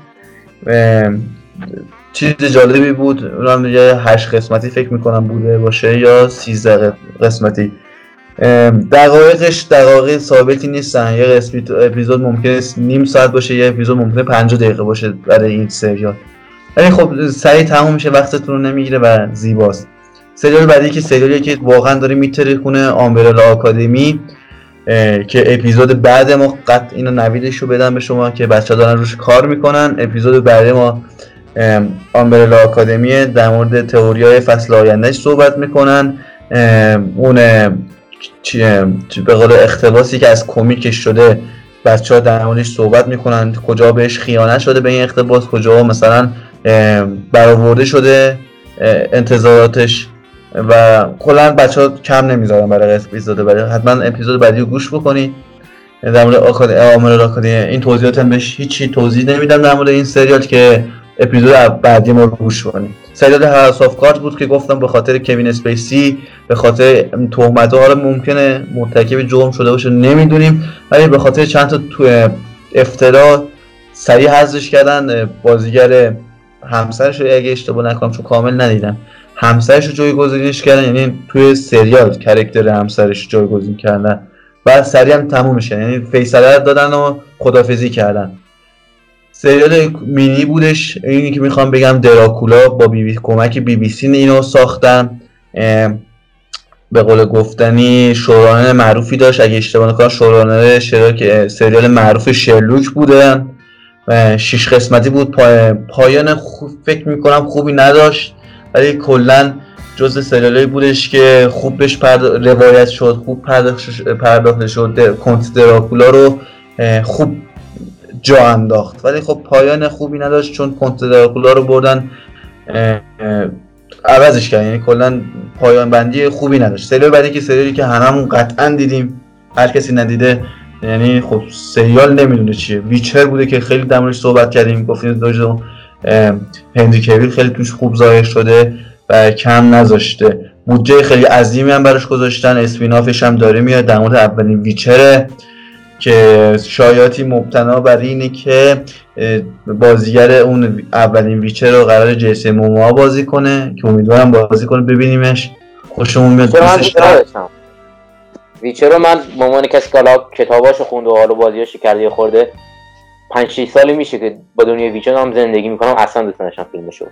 چیز جالبی بود اونم یه هشت قسمتی فکر می‌کنم بوده باشه یا سیزده قسمتی. دقایقش دقایق ثابتی نیستن. یه اپیزود ممکنه نیم ساعت باشه یه اپیزود ممکنه 50 دقیقه باشه برای این سریال. ولی خب سریع تموم میشه وقتتون رو نمی‌گیره و زیباست. سریال بعدی که سریالی که واقعا داره میتره خونه آمبرلا آکادمی که اپیزود بعد ما قط اینو نویدش رو بدم به شما که بچه دارن روش کار می‌کنن. اپیزود بعد ما آمبرلا آکادمی در مورد تئوری های فصل آیندهش صحبت می‌کنن. اون به قول اقتباسی که از comic ش شده بچه ها در موردش صحبت می‌کنن کجا بهش خیانت شده به این اقتباس کجا مثلا برآورده شده انتظاراتش و کلا بچه ها کم نمی‌ذارن برای اپیزود بعدی حتما اپیزود بعدی رو گوش بکنید در مورد آکادمی این توضیحات هم بهش هیچی توضیح نمیدم در مورد این سریال که اپیزود بعدی ما رو گوش کنیم سریال House of Cards بود که گفتم به خاطر کوین اسپیسی به خاطر تهمت ها ممکنه مرتکب جرم شده باشه نمی‌دونیم. ولی به خاطر چند تا تو افترا سریع حذفش کردن بازیگر همسرش رو اگه اشتباه نکنم چون کامل ندیدم. همسرش رو جایگزینش کردن یعنی توی سریال کرکتر همسرش جایگزین کردن. و سریع هم تموم میشه یعنی فیصله دادن و خدافزی کردن. سریال مینی بودش. اینی که می‌خوام بگم دراکولا با بی بی کمک بی بی سی اینو ساختن. به قول گفتنی شورانه معروفی داشت. اگه اشتباه نکنم شورانه شراک سریال معروف شرلوک بودن شش قسمتی بود. پایان خوب فکر می‌کنم خوبی نداشت. ولی کلا جز سریالی بودش که خوب بهش روایت شد خوب پرداخته شد. کنت دراکولا رو خوب جا انداخت. ولی خب پایان خوبی نداشت چون کنت دراکولا رو بردن عوضش کرد یعنی کلا پایان بندی خوبی نداشت. سریال بعدی که سریالی که هممون قطعا دیدیم هر کسی ندیده یعنی خب سریال نمی‌دونه چیه. ویچر بوده که خیلی در صحبت کردیم. گفتیم دوجو هندی کویل خیلی توش خوب ظاهر شده و کم نذاشته. بودجه خیلی عظیمی هم براش گذاشتن. اسپینافش هم داره میاد در مورد اولین ویچره. که شایاتی مبتنا بر اینه که بازیگر اون اولین ویچر رو قرار جیسه موما بازی کنه که امیدوارم بازی کنه. ببینیمش. خوشمون میاد. دوستش ویچر رو من به عنوان کسی که کتاباشو خونده و حالا بازیاشو کرده خورده 5 6 سالی میشه که با دنیای ویچر هم زندگی می‌کنم. اصلا دوست نداشتم فیلمشو.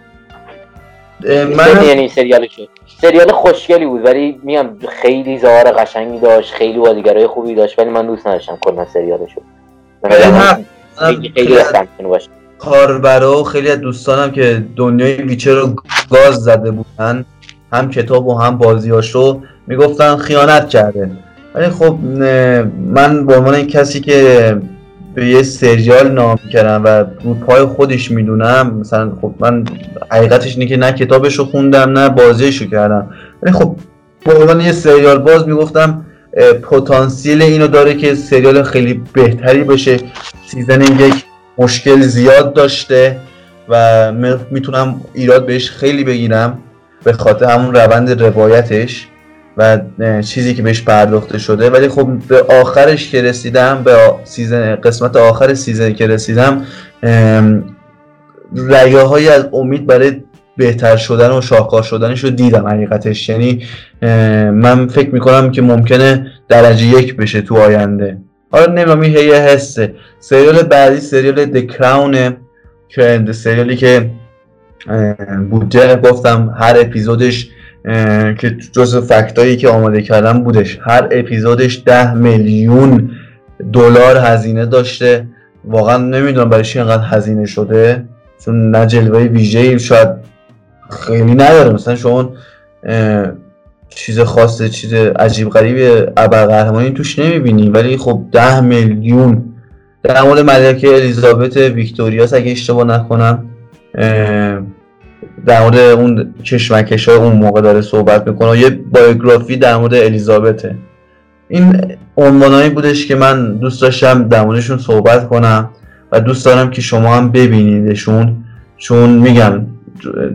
من یعنی سریال شد سریال خوشگلی بود ولی میام خیلی ظاهر قشنگی داشت خیلی بازیگرای خوبی داشت ولی من دوست نداشتم کلا سریالشو. خیلی باشه. کاربرا خیلی از دوستانم که دنیای ویچر رو گاز زده بودن هم کتاب و هم بازیاشو می‌گفتن خیانت کرده. ولی خب من به عنوان کسی که به یه سریال نام کردم و رو پای خودش می‌دونم. مثلا خب من حقیقتش اینه که نه کتابشو خوندم نه بازیشو کردم. ولی خب به عنوان یه سریال باز می‌گفتم پتانسیل اینو داره که سریال خیلی بهتری بشه season یک مشکل زیاد داشته و می‌تونم ایراد بهش خیلی بگیرم به خاطر همون روند روایتش. و چیزی که بهش پرداخته شده. ولی خب به آخرش که رسیدم به season قسمت آخر season که رسیدم رگه های از امید برای بهتر شدن و شاهکار شدنش رو دیدم حقیقتش. یعنی من فکر می‌کنم که ممکنه درجه یک بشه تو آینده. حالا نمی‌دونم این یه حسه. سریال بعدی سریال د کراونه که سریالی که بودجه گفتم هر اپیزودش که جز فکتایی که آماده کردم بودش. هر اپیزودش ده میلیون دلار هزینه داشته. واقعا نمی‌دونم برای چی اینقدر هزینه شده. چون نه جلوه ویژه شاید خیلی نداره. مثلا شما چیز خاصه چیز عجیب غریب ابرقهرمانی توش نمی‌بینی. ولی خب ده میلیون. در مورد ملکه الیزابت ویکتوریاس اگه اشتباه نکنم در مورد اون کشمکش های اون موقع داره صحبت می‌کنه یه بایوگرافی در مورد الیزابته. این عنوانایی بودش که من دوست داشتم در موردشون صحبت کنم و دوست دارم که شما هم ببینیدشون چون میگم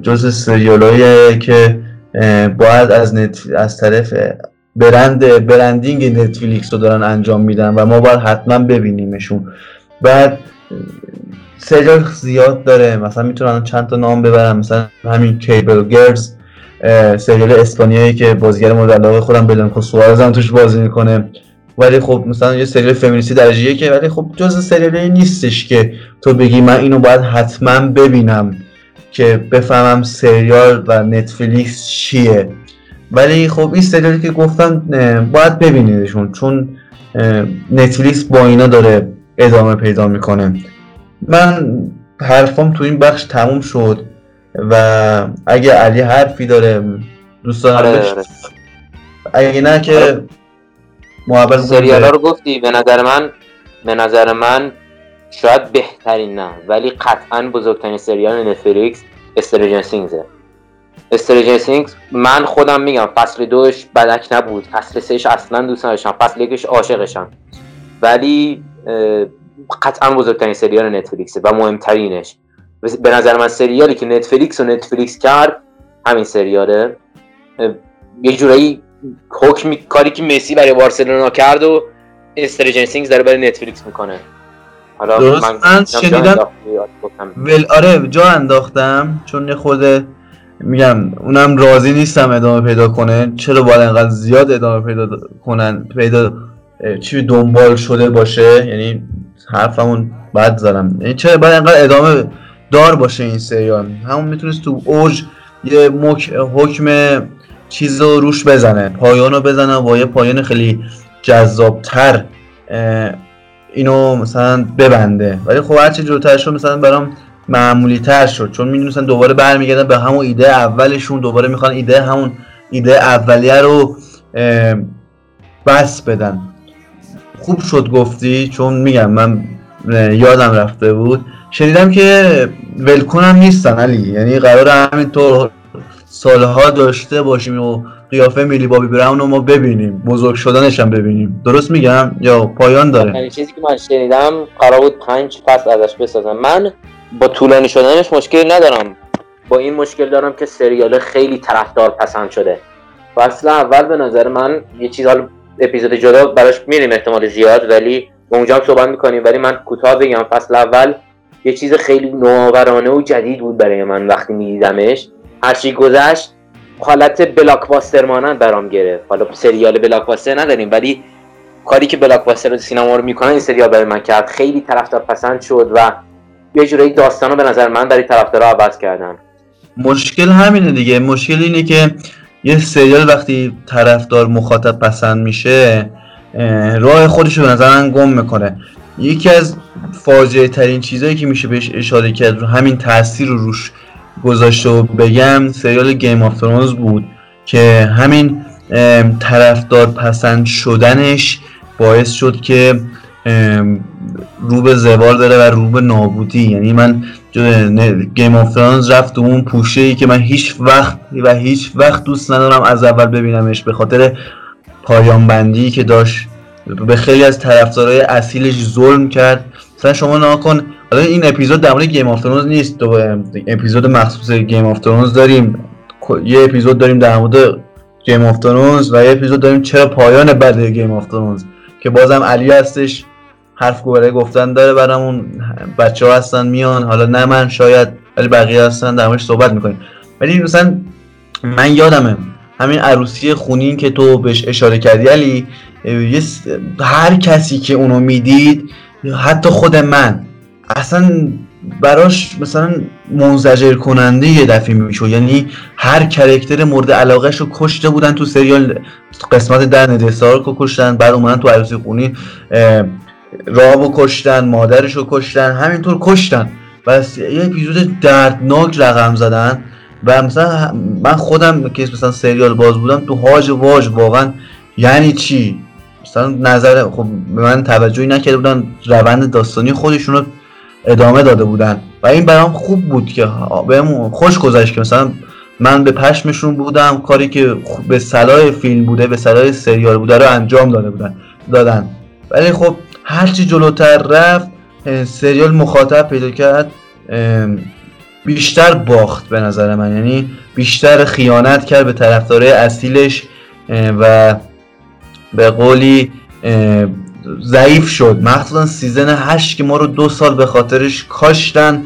جز سریالایی که باید از, نت... از طرف برند برندینگ نتفلیکس رو دارن انجام میدن و ما باید حتما ببینیمشون. بعد سریال زیاد داره. مثلا می‌تونم چند تا نام ببرم. مثلا همین کیبل گرز سریال اسپانیایی که بازیگر مورد علاقه خودم بلنکو سوارز هم توش بازی می‌کنه. ولی خب مثلا یه سریال فمینیستی درجه که ولی خب جز سریالی نیستش که تو بگی من اینو باید حتما ببینم که بفهمم سریال و نتفلیکس چیه. ولی خب این سریالی که گفتم باید ببینیدشون چون نتفلیکس با اینا داره ادامه پیدا می‌کنه. من حرفام تو این بخش تموم شد و اگه علی حرفی داره دوستان آره آره. اگه نه که آره. محبت سریال رو گفتی به نظر من به نظر من شاید بهترین نه ولی قطعا بزرگترین سریال نتفلیکس Stranger Things ه Stranger Things من خودم میگم فصل دوش بدک نبود. فصل سهش اصلا دوست نداشتم. فصل یکش عاشقشم. ولی قطعا بزرگترین سریال نتفلیکسه و مهمترینش. به نظر من سریالی که نتفلیکس و نتفلیکس کرد همین سریاله. یه جورایی حکم کاری که مسی برای بارسلونا کرد و Stranger Things داره برای نتفلیکس می‌کنه. حالا درست. من, شنیدم ول آره جا انداختم چون خود میگم اونم راضی نیستم ادامه پیدا کنه. چرا باید انقدر زیاد ادامه پیدا کنن پیدا چی دنبال شده باشه یعنی حرفمون بد زدم. یعنی چرا باید انقدر ادامه دار باشه این سریال؟ همون می‌تونست تو اوج یه مک... حکم چیز رو روش بزنه پایان رو بزنه با یه پایان خیلی جذابتر اینو مثلا ببنده. ولی خب هرچی جلوتر شد مثلا برام معمولی تر شد. چون می‌دونستن دوباره برمیگردن به همون ایده اولشون دوباره می‌خوان ایده همون ایده اولیه رو بس بدن. خوب شد گفتی چون میگم من یادم رفته بود. شنیدم که ولکنم نیستن علی. یعنی قرار همینطور سالها داشته باشیم و قیافه میلی بابی براون رو ما ببینیم. بزرگ شدنش هم ببینیم. درست میگم؟ یا پایان داره؟ چیزی که من شنیدم قرار بود پنج فصل ازش بسازم. من با طولانی شدنش مشکل ندارم. با این مشکل دارم که سریال خیلی طرفدار پسند شده. فصل اول به نظر من یه چیز حال اپیزود جدا براش میریم احتمال زیاد ولی اونجا هم صحبت می‌کنیم. ولی من کوتاه بگم فصل اول یه چیز خیلی نوآورانه و جدید بود برای من وقتی میدیدمش. هرچی گذشت حالت بلاکباستر مانند برام گرفت. حالا سریال بلاکباستر نداریم ولی کاری که بلاکباستر سینما رو می‌کنن این سریال برای من کرد. خیلی طرفدار پسند شد و یه جورایی داستانو به نظر من برای طرفدارا عوض کردن. مشکل همینه دیگه. مشکل اینه که یه سریال وقتی طرفدار مخاطب پسند میشه راه خودش رو به نظر گم می‌کنه. یکی از فاجعه ترین چیزهایی که میشه بهش اشاره کرد رو همین تاثیر رو روش گذاشته و بگم سریال گیم آف ترونز بود که همین طرفدار پسند شدنش باعث شد که رو به زوال بره و رو به نابودی. یعنی من Game of Thrones رفت اون پوشه ای که من هیچ وقت و هیچ وقت دوست ندارم از اول ببینمش. به خاطر پایان بندی که داشت به خیلی از طرفدارای اصیلش ظلم کرد. مثلا شما ناکن حالا این اپیزود در مورد Game of Thrones نیست. دو اپیزود مخصوص Game of Thrones داریم. یه اپیزود داریم در مورد Game of Thrones و یه اپیزود داریم چرا پایان بد Game of Thrones که بازم علی هستش. حرف گوره گفتن داره برامون. بچه ها هستن میان. حالا نه من شاید ولی بقیه هستن در صحبت می‌کنیم. ولی مثلا من یادمه همین عروسی خونین که تو بهش اشاره کردی. علی هر کسی که اونو می‌دید حتی خود من اصلا براش مثلا منزجر کننده یه دفعه میشو یعنی هر کرکتر مورد علاقهش رو کشته بودن تو سریال. قسمت در ندسار رو کشتن بعد اومدن تو عروسی خونی رابو کشتن مادرش رو کشتن همینطور کشتن. بس یه اپیزود دردناک رقم زدن. و مثلا من خودم که مثلا سریال باز بودم تو هاج واج واقعا یعنی چی؟ مثلا نظر خب به من توجهی نکرده بودن روند داستانی خودشون رو ادامه داده بودن. و این برام خوب بود که بهم خوش گذشت که مثلا من به پشمشون بودم کاری که به صلاح فیلم بوده به صلاح سریال بوده رو انجام داده بودن دادن. ولی خب هرچی جلوتر رفت سریال مخاطب پیدا کرد بیشتر باخت به نظر من. یعنی بیشتر خیانت کرد به طرفدارای اصیلش و به قولی ضعیف شد. مخصوصا سیزن هشت که ما رو دو سال به خاطرش کاشتن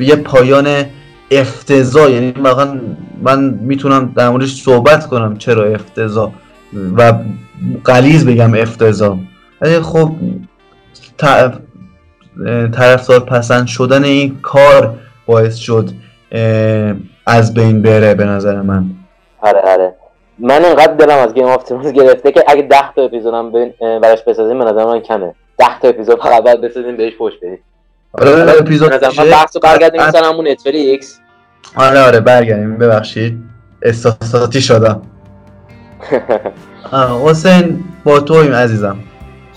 یه پایان افتضاح. یعنی واقعا من می‌تونم در موردش صحبت کنم چرا افتضاح و قلیز بگم افتضاح. خب طرفدار پسند شدن این کار باعث شد از بین بره به نظر من. آره آره. من انقدر دلم از گیم آف ترونز گرفته که اگه 10 تا اپیزودم براش بسازیم به نظر من کمه. 10 تا اپیزود فقط بعد بسازیم بهش پوش بدیم. آره اپیزود من بحثو برگردیم مثلا همون نتفلیکس آره آره برگردیم. ببخشید. احساساتی شدم. حسین با تویم عزیزم.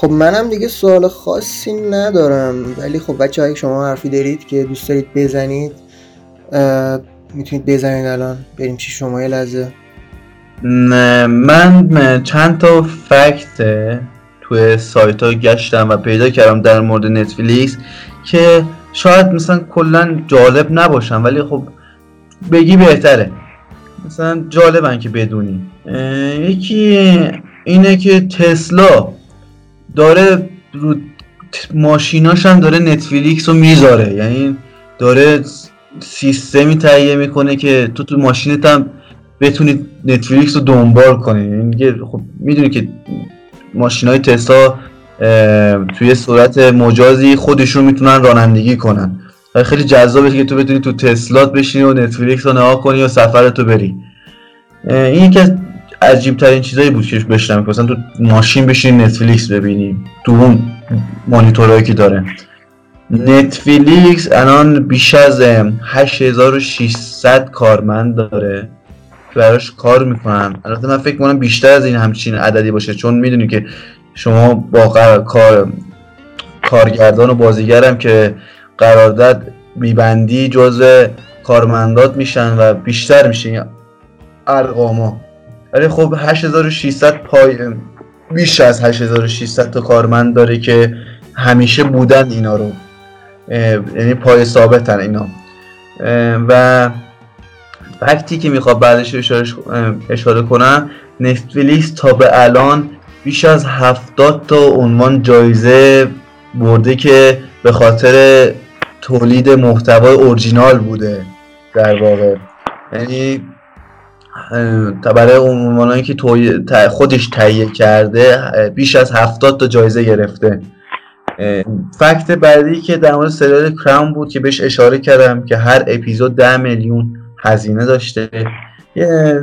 خب منم دیگه سوال خاصی ندارم. ولی خب بچه های شما حرفی دارید که دوست دارید بزنید می‌تونید بزنید الان. بریم چی شما یه لحظه. من چند تا فکت توی سایت ها گشتم و پیدا کردم در مورد نتفلیکس که شاید مثلا کلا جالب نباشم ولی خب بگی بهتره. مثلا جالبن که بدونی. یکی اینه که تسلا داره رو ماشیناش هم داره نتفلیکس رو می‌ذاره. یعنی داره سیستمی تهیه می‌کنه که تو تو ماشینت هم بتونید نتفلیکس رو دنبال کنید یعنی خب می‌دونی که ماشین های تسلا توی صورت مجازی خودشون می‌تونن رانندگی کنن. خیلی جذابه که تو بتونی تو تسلات بشینی و نتفلیکس رو نها کنی و سفرتو بری. این یکی عجیب ترین چیزایی بود که بشنم مثلا تو ماشین بشین نتفلیکس ببینی تو اون مانیتورهایی که داره. نتفلیکس الان بیش از 8600 کارمند داره که براش کار می‌کنن. البته من فکر کنم بیشتر از این همچین عددی باشه چون می‌دونی که شما با کار کارگردان و بازیگرم که قرارداد میبندی جز کارمندات میشن و بیشتر میشه ارقاما ولی خب 8600 پای بیش از 8600 تا کارمند داره که همیشه بودن اینا رو. یعنی پای ثابتن اینا. و فکتی که می‌خواد بعدش اشاره کنم نتفلیکس تا به الان بیش از 70 تا عنوان جایزه برده که به خاطر تولید محتوای اورجینال بوده در واقع. یعنی برای عنوانایی که خودش تهیه کرده بیش از 70 تا جایزه گرفته. فکت بعدی که در مورد سریال کراون بود که بهش اشاره کردم که هر اپیزود 10 میلیون هزینه داشته. یه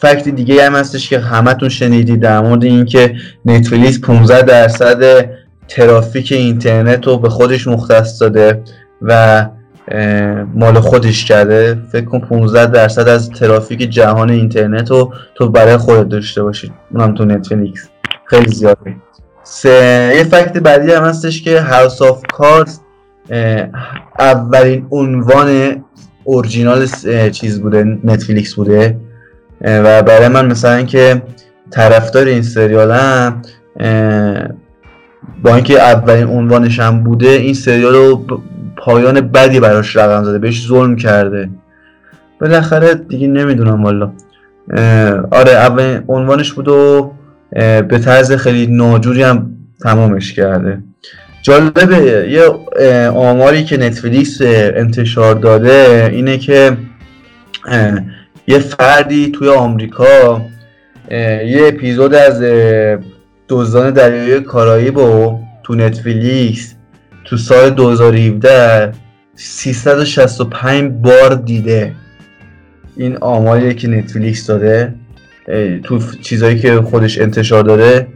فکت دیگه هم هستش که همتون شنیدید در مورد اینکه نتفلیکس 15 درصد ترافیک اینترنت رو به خودش مختص داده و مال خودش کرده. فکر کن 15 درصد از ترافیک جهان اینترنت رو تو برای خودت داشته باشید اونم تو نتفلیکس. خیلی زیاده سه یه فکت بعدی هم هستش که هاوس آف کارز اولین عنوان اورجینال چیز بوده نتفلیکس بوده. و برای من مثلا که طرفدار این سریالم با اینکه اولین عنوانش هم بوده این سریال رو پایان بدی براش رقم زده بهش ظلم کرده. بالاخره دیگه نمی‌دونم والا. آره اولین عنوانش بود و به طرز خیلی ناجوری هم تمامش کرده. جالبه یه آماری که نتفلیکس انتشار داده اینه که یه فردی توی آمریکا یه اپیزود از دزدان دریای کارایی با تو نتفلیکس تو سال 2017 365 بار دیده این آماریه که نتفلیکس داده. تو چیزایی که خودش انتشار داده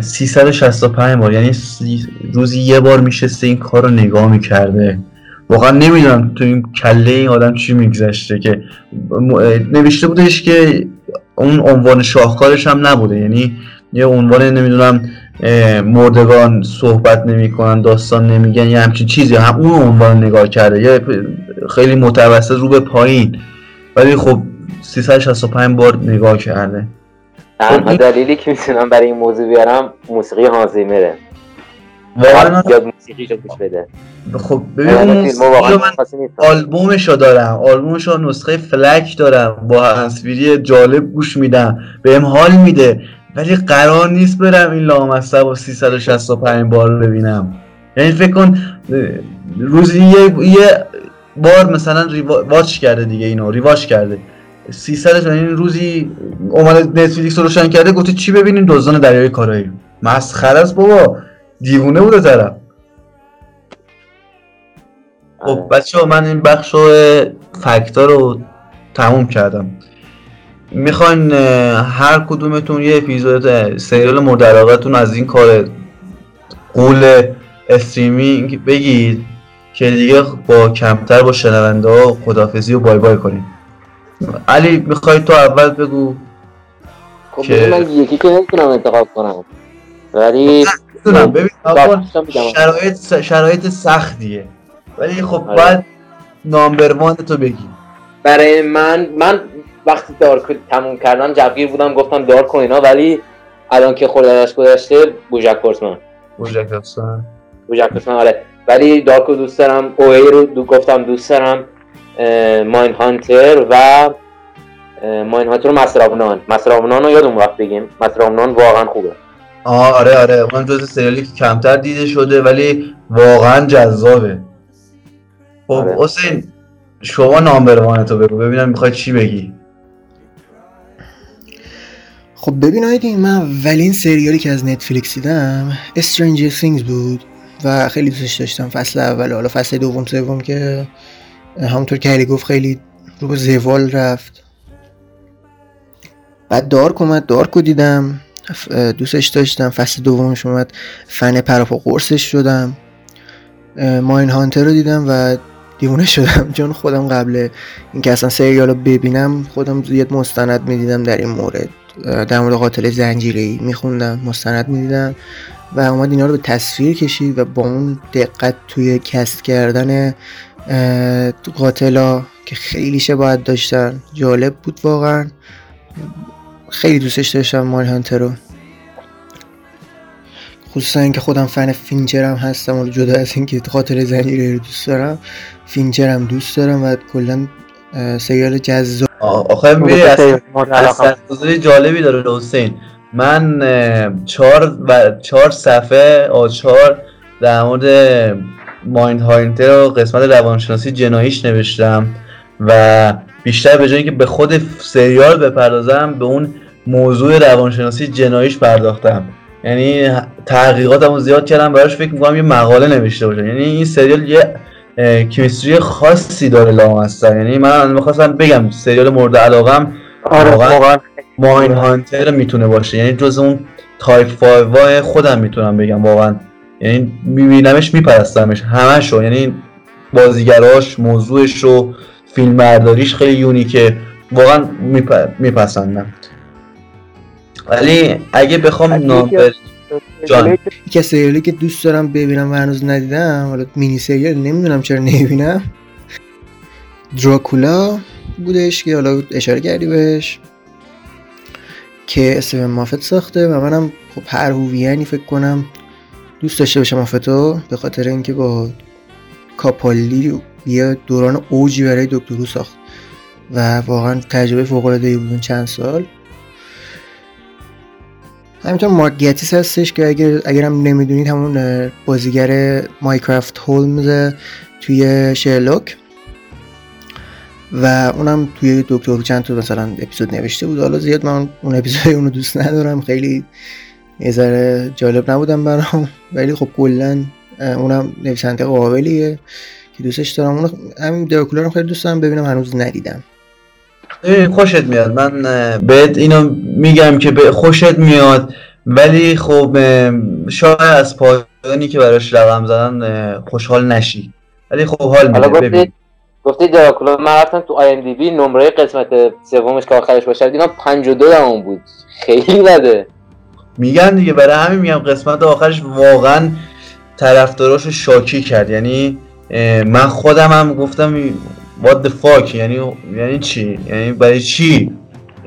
365 بار. یعنی روزی یه بار میشسته این کار رو نگاه می‌کرده. واقعا نمی‌دونم تو این کله این آدم چی میگذشته که نوشته بودش که اون عنوان شاهکارش هم نبوده. یعنی یه عنوان نمی‌دونم مردگان صحبت نمی‌کنن داستان نمیگن یه همچین چیزی. هم اون عنوان نگاه کرده. یه خیلی متوسط رو به پایین. ولی خب 365 بار نگاه کرده. تنها خب دلیلی که می‌تونم برای این موضوع بیارم موسیقی هانزیمره. واقعا یاد موسیقی رو گوش بده. خب ببین من آلبومش رو دارم آلبومش رو نسخه فلک دارم با هنسفیری جالب گوش میدم بهم حال میده. ولی قرار نیست برم این لامصب با 365 بار ببینم. یعنی فکر کن روزی یه, یه بار مثلا ریواچ کرده دیگه اینو ریواچ کرده. 300 یعنی روزی اومده نتفلیکس رو روشن کرده گفته چی ببینیم دزدان دریای کارایی. مسخره است بابا. دیوونه بوده طرف. خب. بچه من این بخش فکتا رو تموم کردم. می‌خواین هر کدومتون یه اپیزود سریال مورد علاقتون از این کار قول استریمینگ بگید که دیگه با کمتر با شنونده ها خدافزی و بای بای کنیم علی می‌خوای تو اول بگو خب که... من یکی که نمی‌تونم انتخاب کنم. ولی ببین شرایط شرایط سختیه. ولی خب آره. باید نامبر تو بگی. برای من من وقتی دارک تموم کردم جبگیر بودم گفتم دارک و اینا ولی الان که خودش گذشته بوجک کورسمن بوجک کورسمن بوجک کورسمن آره. ولی دارک رو دوست دارم. اوهی رو دو گفتم دوست دارم ماین هانتر و ماین هانتر و مسرابنان مسرابنان رو یادم وقت بگیم. مسرابنان واقعا خوبه. آره آره. اون جز سریالی که کمتر دیده شده ولی واقعا جذابه. خب آره. حسین شما نامبر تو بگو. ببینم می‌خوای چی بگی. خب ببین آیدین من اولین سریالی که از نتفلیکس دیدم Stranger Things بود و خیلی دوستش داشتم. فصل اول حالا فصل دوم سوم که همونطور که علی گفت خیلی رو به زوال رفت. بعد دارک اومد دارک رو دیدم دوستش داشتم. فصل دومش اومد فن پراپا قرصش شدم. ماین هانتر رو دیدم و دیوونه شدم. چون خودم قبل اینکه اصلا سریال رو ببینم خودم زیاد مستند می‌دیدم در این مورد. در مورد قاتل زنجیری میخوندم مستند می‌دیدم و اومد اینا رو به تصویر کشید و با اون دقت توی cast کردن قاتلا که خیلی باید داشتن. جالب بود واقعا. خیلی دوستش داشتم Mindhunter رو. خصوصا اینکه خودم فن فینچرم هستم و جدا از اینکه قاتل زنجیره رو دوست دارم فینچرم دوست دارم و کلا سیال جذاب آخه میری اصلا جالبی داره حسین. من چهار و چهار صفحه آچار در مورد مایند هاینتر و قسمت روانشناسی جناییش نوشتم و بیشتر به جایی که به خود سریال بپردازم به اون موضوع روانشناسی جناییش پرداختم. یعنی تحقیقاتمو زیاد کردم براش فکر می‌کنم یه مقاله نوشته باشم. یعنی این سریال یه chemistry خاصی داره لامصب یعنی من می‌خواستم بگم سریال مورد علاقم آره واقعا Mindhunter می‌تونه باشه. یعنی جز اون top 5 خودم می‌تونم بگم واقعا. یعنی میبینمش میپرستمش همشو یعنی بازیگراش موضوعش رو فیلم برداریش خیلی unique ه. واقعا میپسندم. ولی اگه بخوام number one یکی از سریالی که دوست دارم ببینم و هنوز ندیدم حالا مینی سریال نمی‌دونم چرا نمی‌بینم دراکولا بودش که حالا اشاره کردی بهش که استیون مافت ساخته و منم خب هر هوویانی فکر کنم دوست داشته باشم مافتو به خاطر اینکه با کاپالی یه دوران اوجی برای دکترو ساخت و واقعا تجربه فوق العاده بود چند سال همینطور مارک گتیس هستش که اگر اگرم نمی‌دونید همون بازیگر مایکرافت هولمز توی شرلوک. و اونم توی دکتر چند تا مثلا اپیزود نوشته بود. حالا زیاد من اون اپیزود اونو دوست ندارم. خیلی یه جالب نبودم برام. ولی خب کلا اونم نویسنده قابلیه که دوستش دارم. اون همین دراکولا رو خیلی دوست دارم. ببینم هنوز ندیدم. خوشت میاد. من بهت اینو میگم که خوشت میاد. ولی خب شاید از پایانی که براش رقم زدن خوشحال نشی. ولی خب حال میده. ببین. گفتی دراکولا من رفتم تو آی ام دی بی نمره قسمت سومش که آخرش باشه دیدم 52 اون بود. خیلی بده. میگن دیگه برای همین میگم قسمت آخرش واقعا طرفداراشو شاکی کرد. یعنی من خودم هم گفتم what the fuck? یعنی یعنی چی؟ یعنی برای چی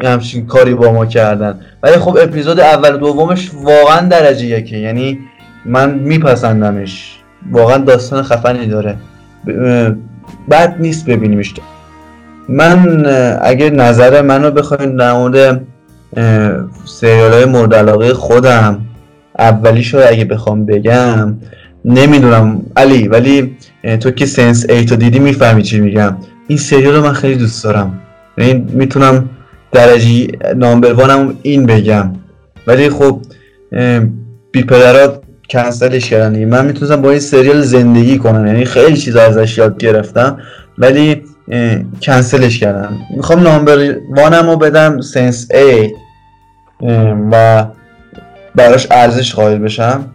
همچین کاری با ما کردن؟ ولی خب اپیزود اول دومش واقعا درجه یکه. یعنی من میپسندمش. واقعا داستان خفنی داره. بد نیست ببینیمش. من اگه نظر منو بخواین در مورد سریال های مورد علاقه خودم اولیش رو اگه بخوام بگم نمی‌دونم. علی ولی تو که Sense8 و دیدی می‌فهمی چی میگم. این سریال رو من خیلی دوست دارم. یعنی می‌تونم درجه number one م این بگم. ولی خب بی پدرا کنسلش کردن من می‌تونم با این سریال زندگی کنم. یعنی خیلی چیزا ازش یاد گرفتم. ولی کنسلش کردم می‌خوام number one م رو بدم Sense8 و براش ارزش قائل بشم.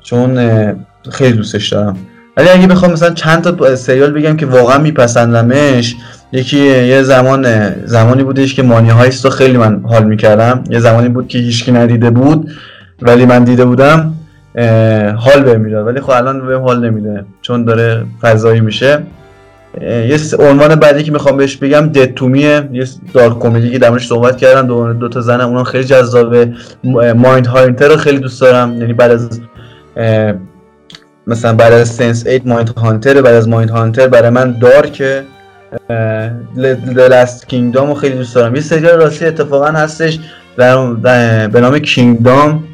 چون خیلی دوستش دارم. ولی اگه بخوام مثلا چند تا سریال بگم که واقعا میپسندمش یکی یه زمان زمانی بودش که مانی هایست رو خیلی من حال می‌کردم. یه زمانی بود که هیچکی ندیده بود ولی من دیده بودم حال به می‌داد. ولی خب الان به حال نمیده چون داره فضایی میشه. یه عنوان بعدی که می‌خوام بهش بگم دتومیه یه دارک کمدی که درمونش صحبت کردم. دو, دو تا زنم اونها خیلی جذابه. مایند هانتر رو خیلی دوست دارم. یعنی بعد از مثلا بعد از سنس 8 مایند هانتر بعد از مایند هانتر برای من دارکه لست کینگدام رو خیلی دوست دارم. یه سریال راستی اتفاقا هستش به نام کینگدام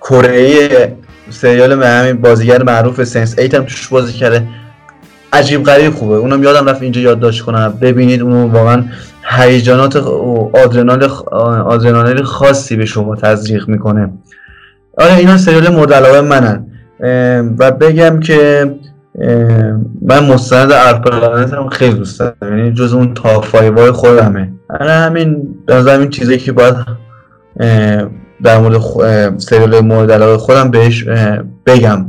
کره سریال همین بازیگر معروف سنس 8 هم توش بازی کرده. عجیب غریب خوبه. اونم یادم رفت اینجا یادداشت کنم. ببینید اونو واقعا هیجانات آدرنال خاصی به شما تزریق می‌کنه. آره اینا سریال مورد علاقه منن. و بگم که من مستند ارپلانت هم خیلی دوست دارم. یعنی جز اون تا فایوای خودمه آره همین از همین چیزی که باید در مورد سریال مورد علاقه خودم بهش بگم.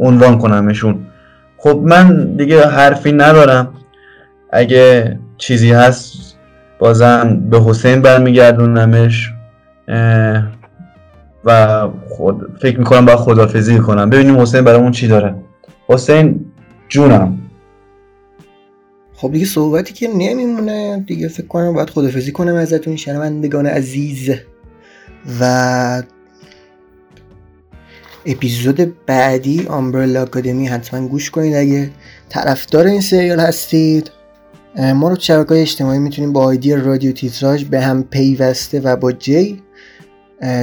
عنوان کنمشون خب من دیگه حرفی ندارم. اگه چیزی هست بازم به حسین برمیگردونمش. و خود فکر می‌کنم باید خدافزی کنم. ببینیم حسین برامون چی داره. حسین جونم. خب دیگه صحبتی که نمیمونه. دیگه فکر کنم باید خدافزی کنم ازتون شنوندگان عزیز. و اپیزود بعدی Umbrella Academy حتما گوش کنید اگه طرفدار این سریال هستید. ما رو شبکه اجتماعی می‌تونیم با آیدی رادیو تیتراژ به هم پیوسته و با جی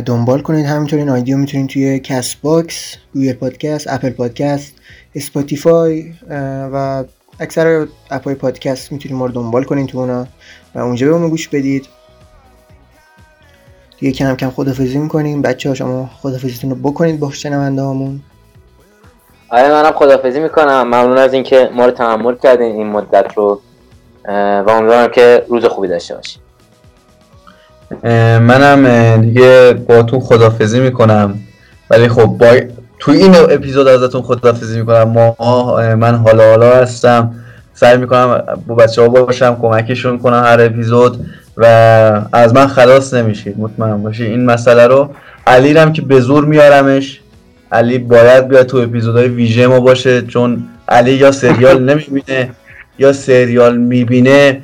دنبال کنید. همینطور این آیدیو می‌تونید توی Castbox Google Podcast Apple Podcast Spotify و اکثر اپای پادکست می‌تونید ما رو دنبال کنید تو اونا و اونجا به ما گوش بدید. دیگه کم کم خدافزی می‌کنیم. بچه ها شما خدافزیتون رو بکنید با شنونده هامون آره منم خدافزی می‌کنم. ممنون از اینکه ما رو تحمل کردین این مدت رو. و امیدوارم که روز خوبی داشته باشید منم دیگه با تو خدافزی می‌کنم. ولی خب با تو این اپیزود ازتون خدافزی می‌کنم. ما من حالا حالا هستم. سعی می‌کنم با بچه ها باشم کمکشون کنم هر اپیزود و از من خلاص نمیشید. مطمئن باشید این مسئله رو علی رم که به زور میارمش. علی باید بیاد تو اپیزودهای ویژه ما باشه چون علی یا سریال نمی‌بینه یا سریال می‌بینه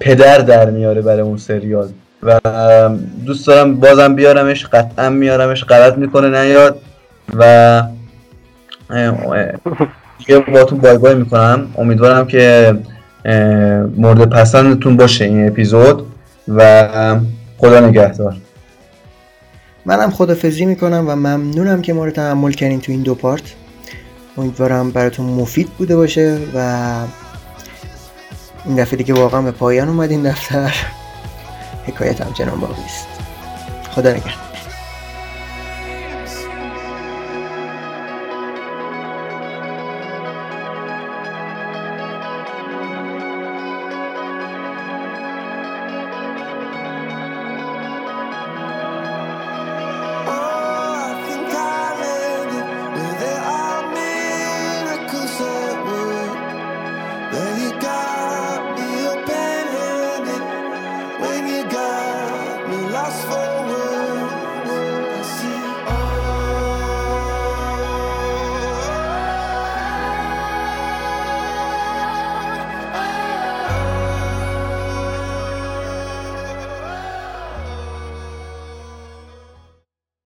پدر در میاره برای اون سریال. و دوست دارم بازم بیارمش قطعا میارمش غلط می‌کنه نیاد و دیگه باتون بای بای می‌کنم. امیدوارم که مورد پسندتون باشه این اپیزود و خدا نگهدار. منم خدافزی می‌کنم و ممنونم که ما رو تحمل کردین تو این دو پارت. امیدوارم براتون مفید بوده باشه و این دفعه دیگه واقعا به پایان اومد این دفتر. حکایت همچنان باقی است. خدا نگهدار.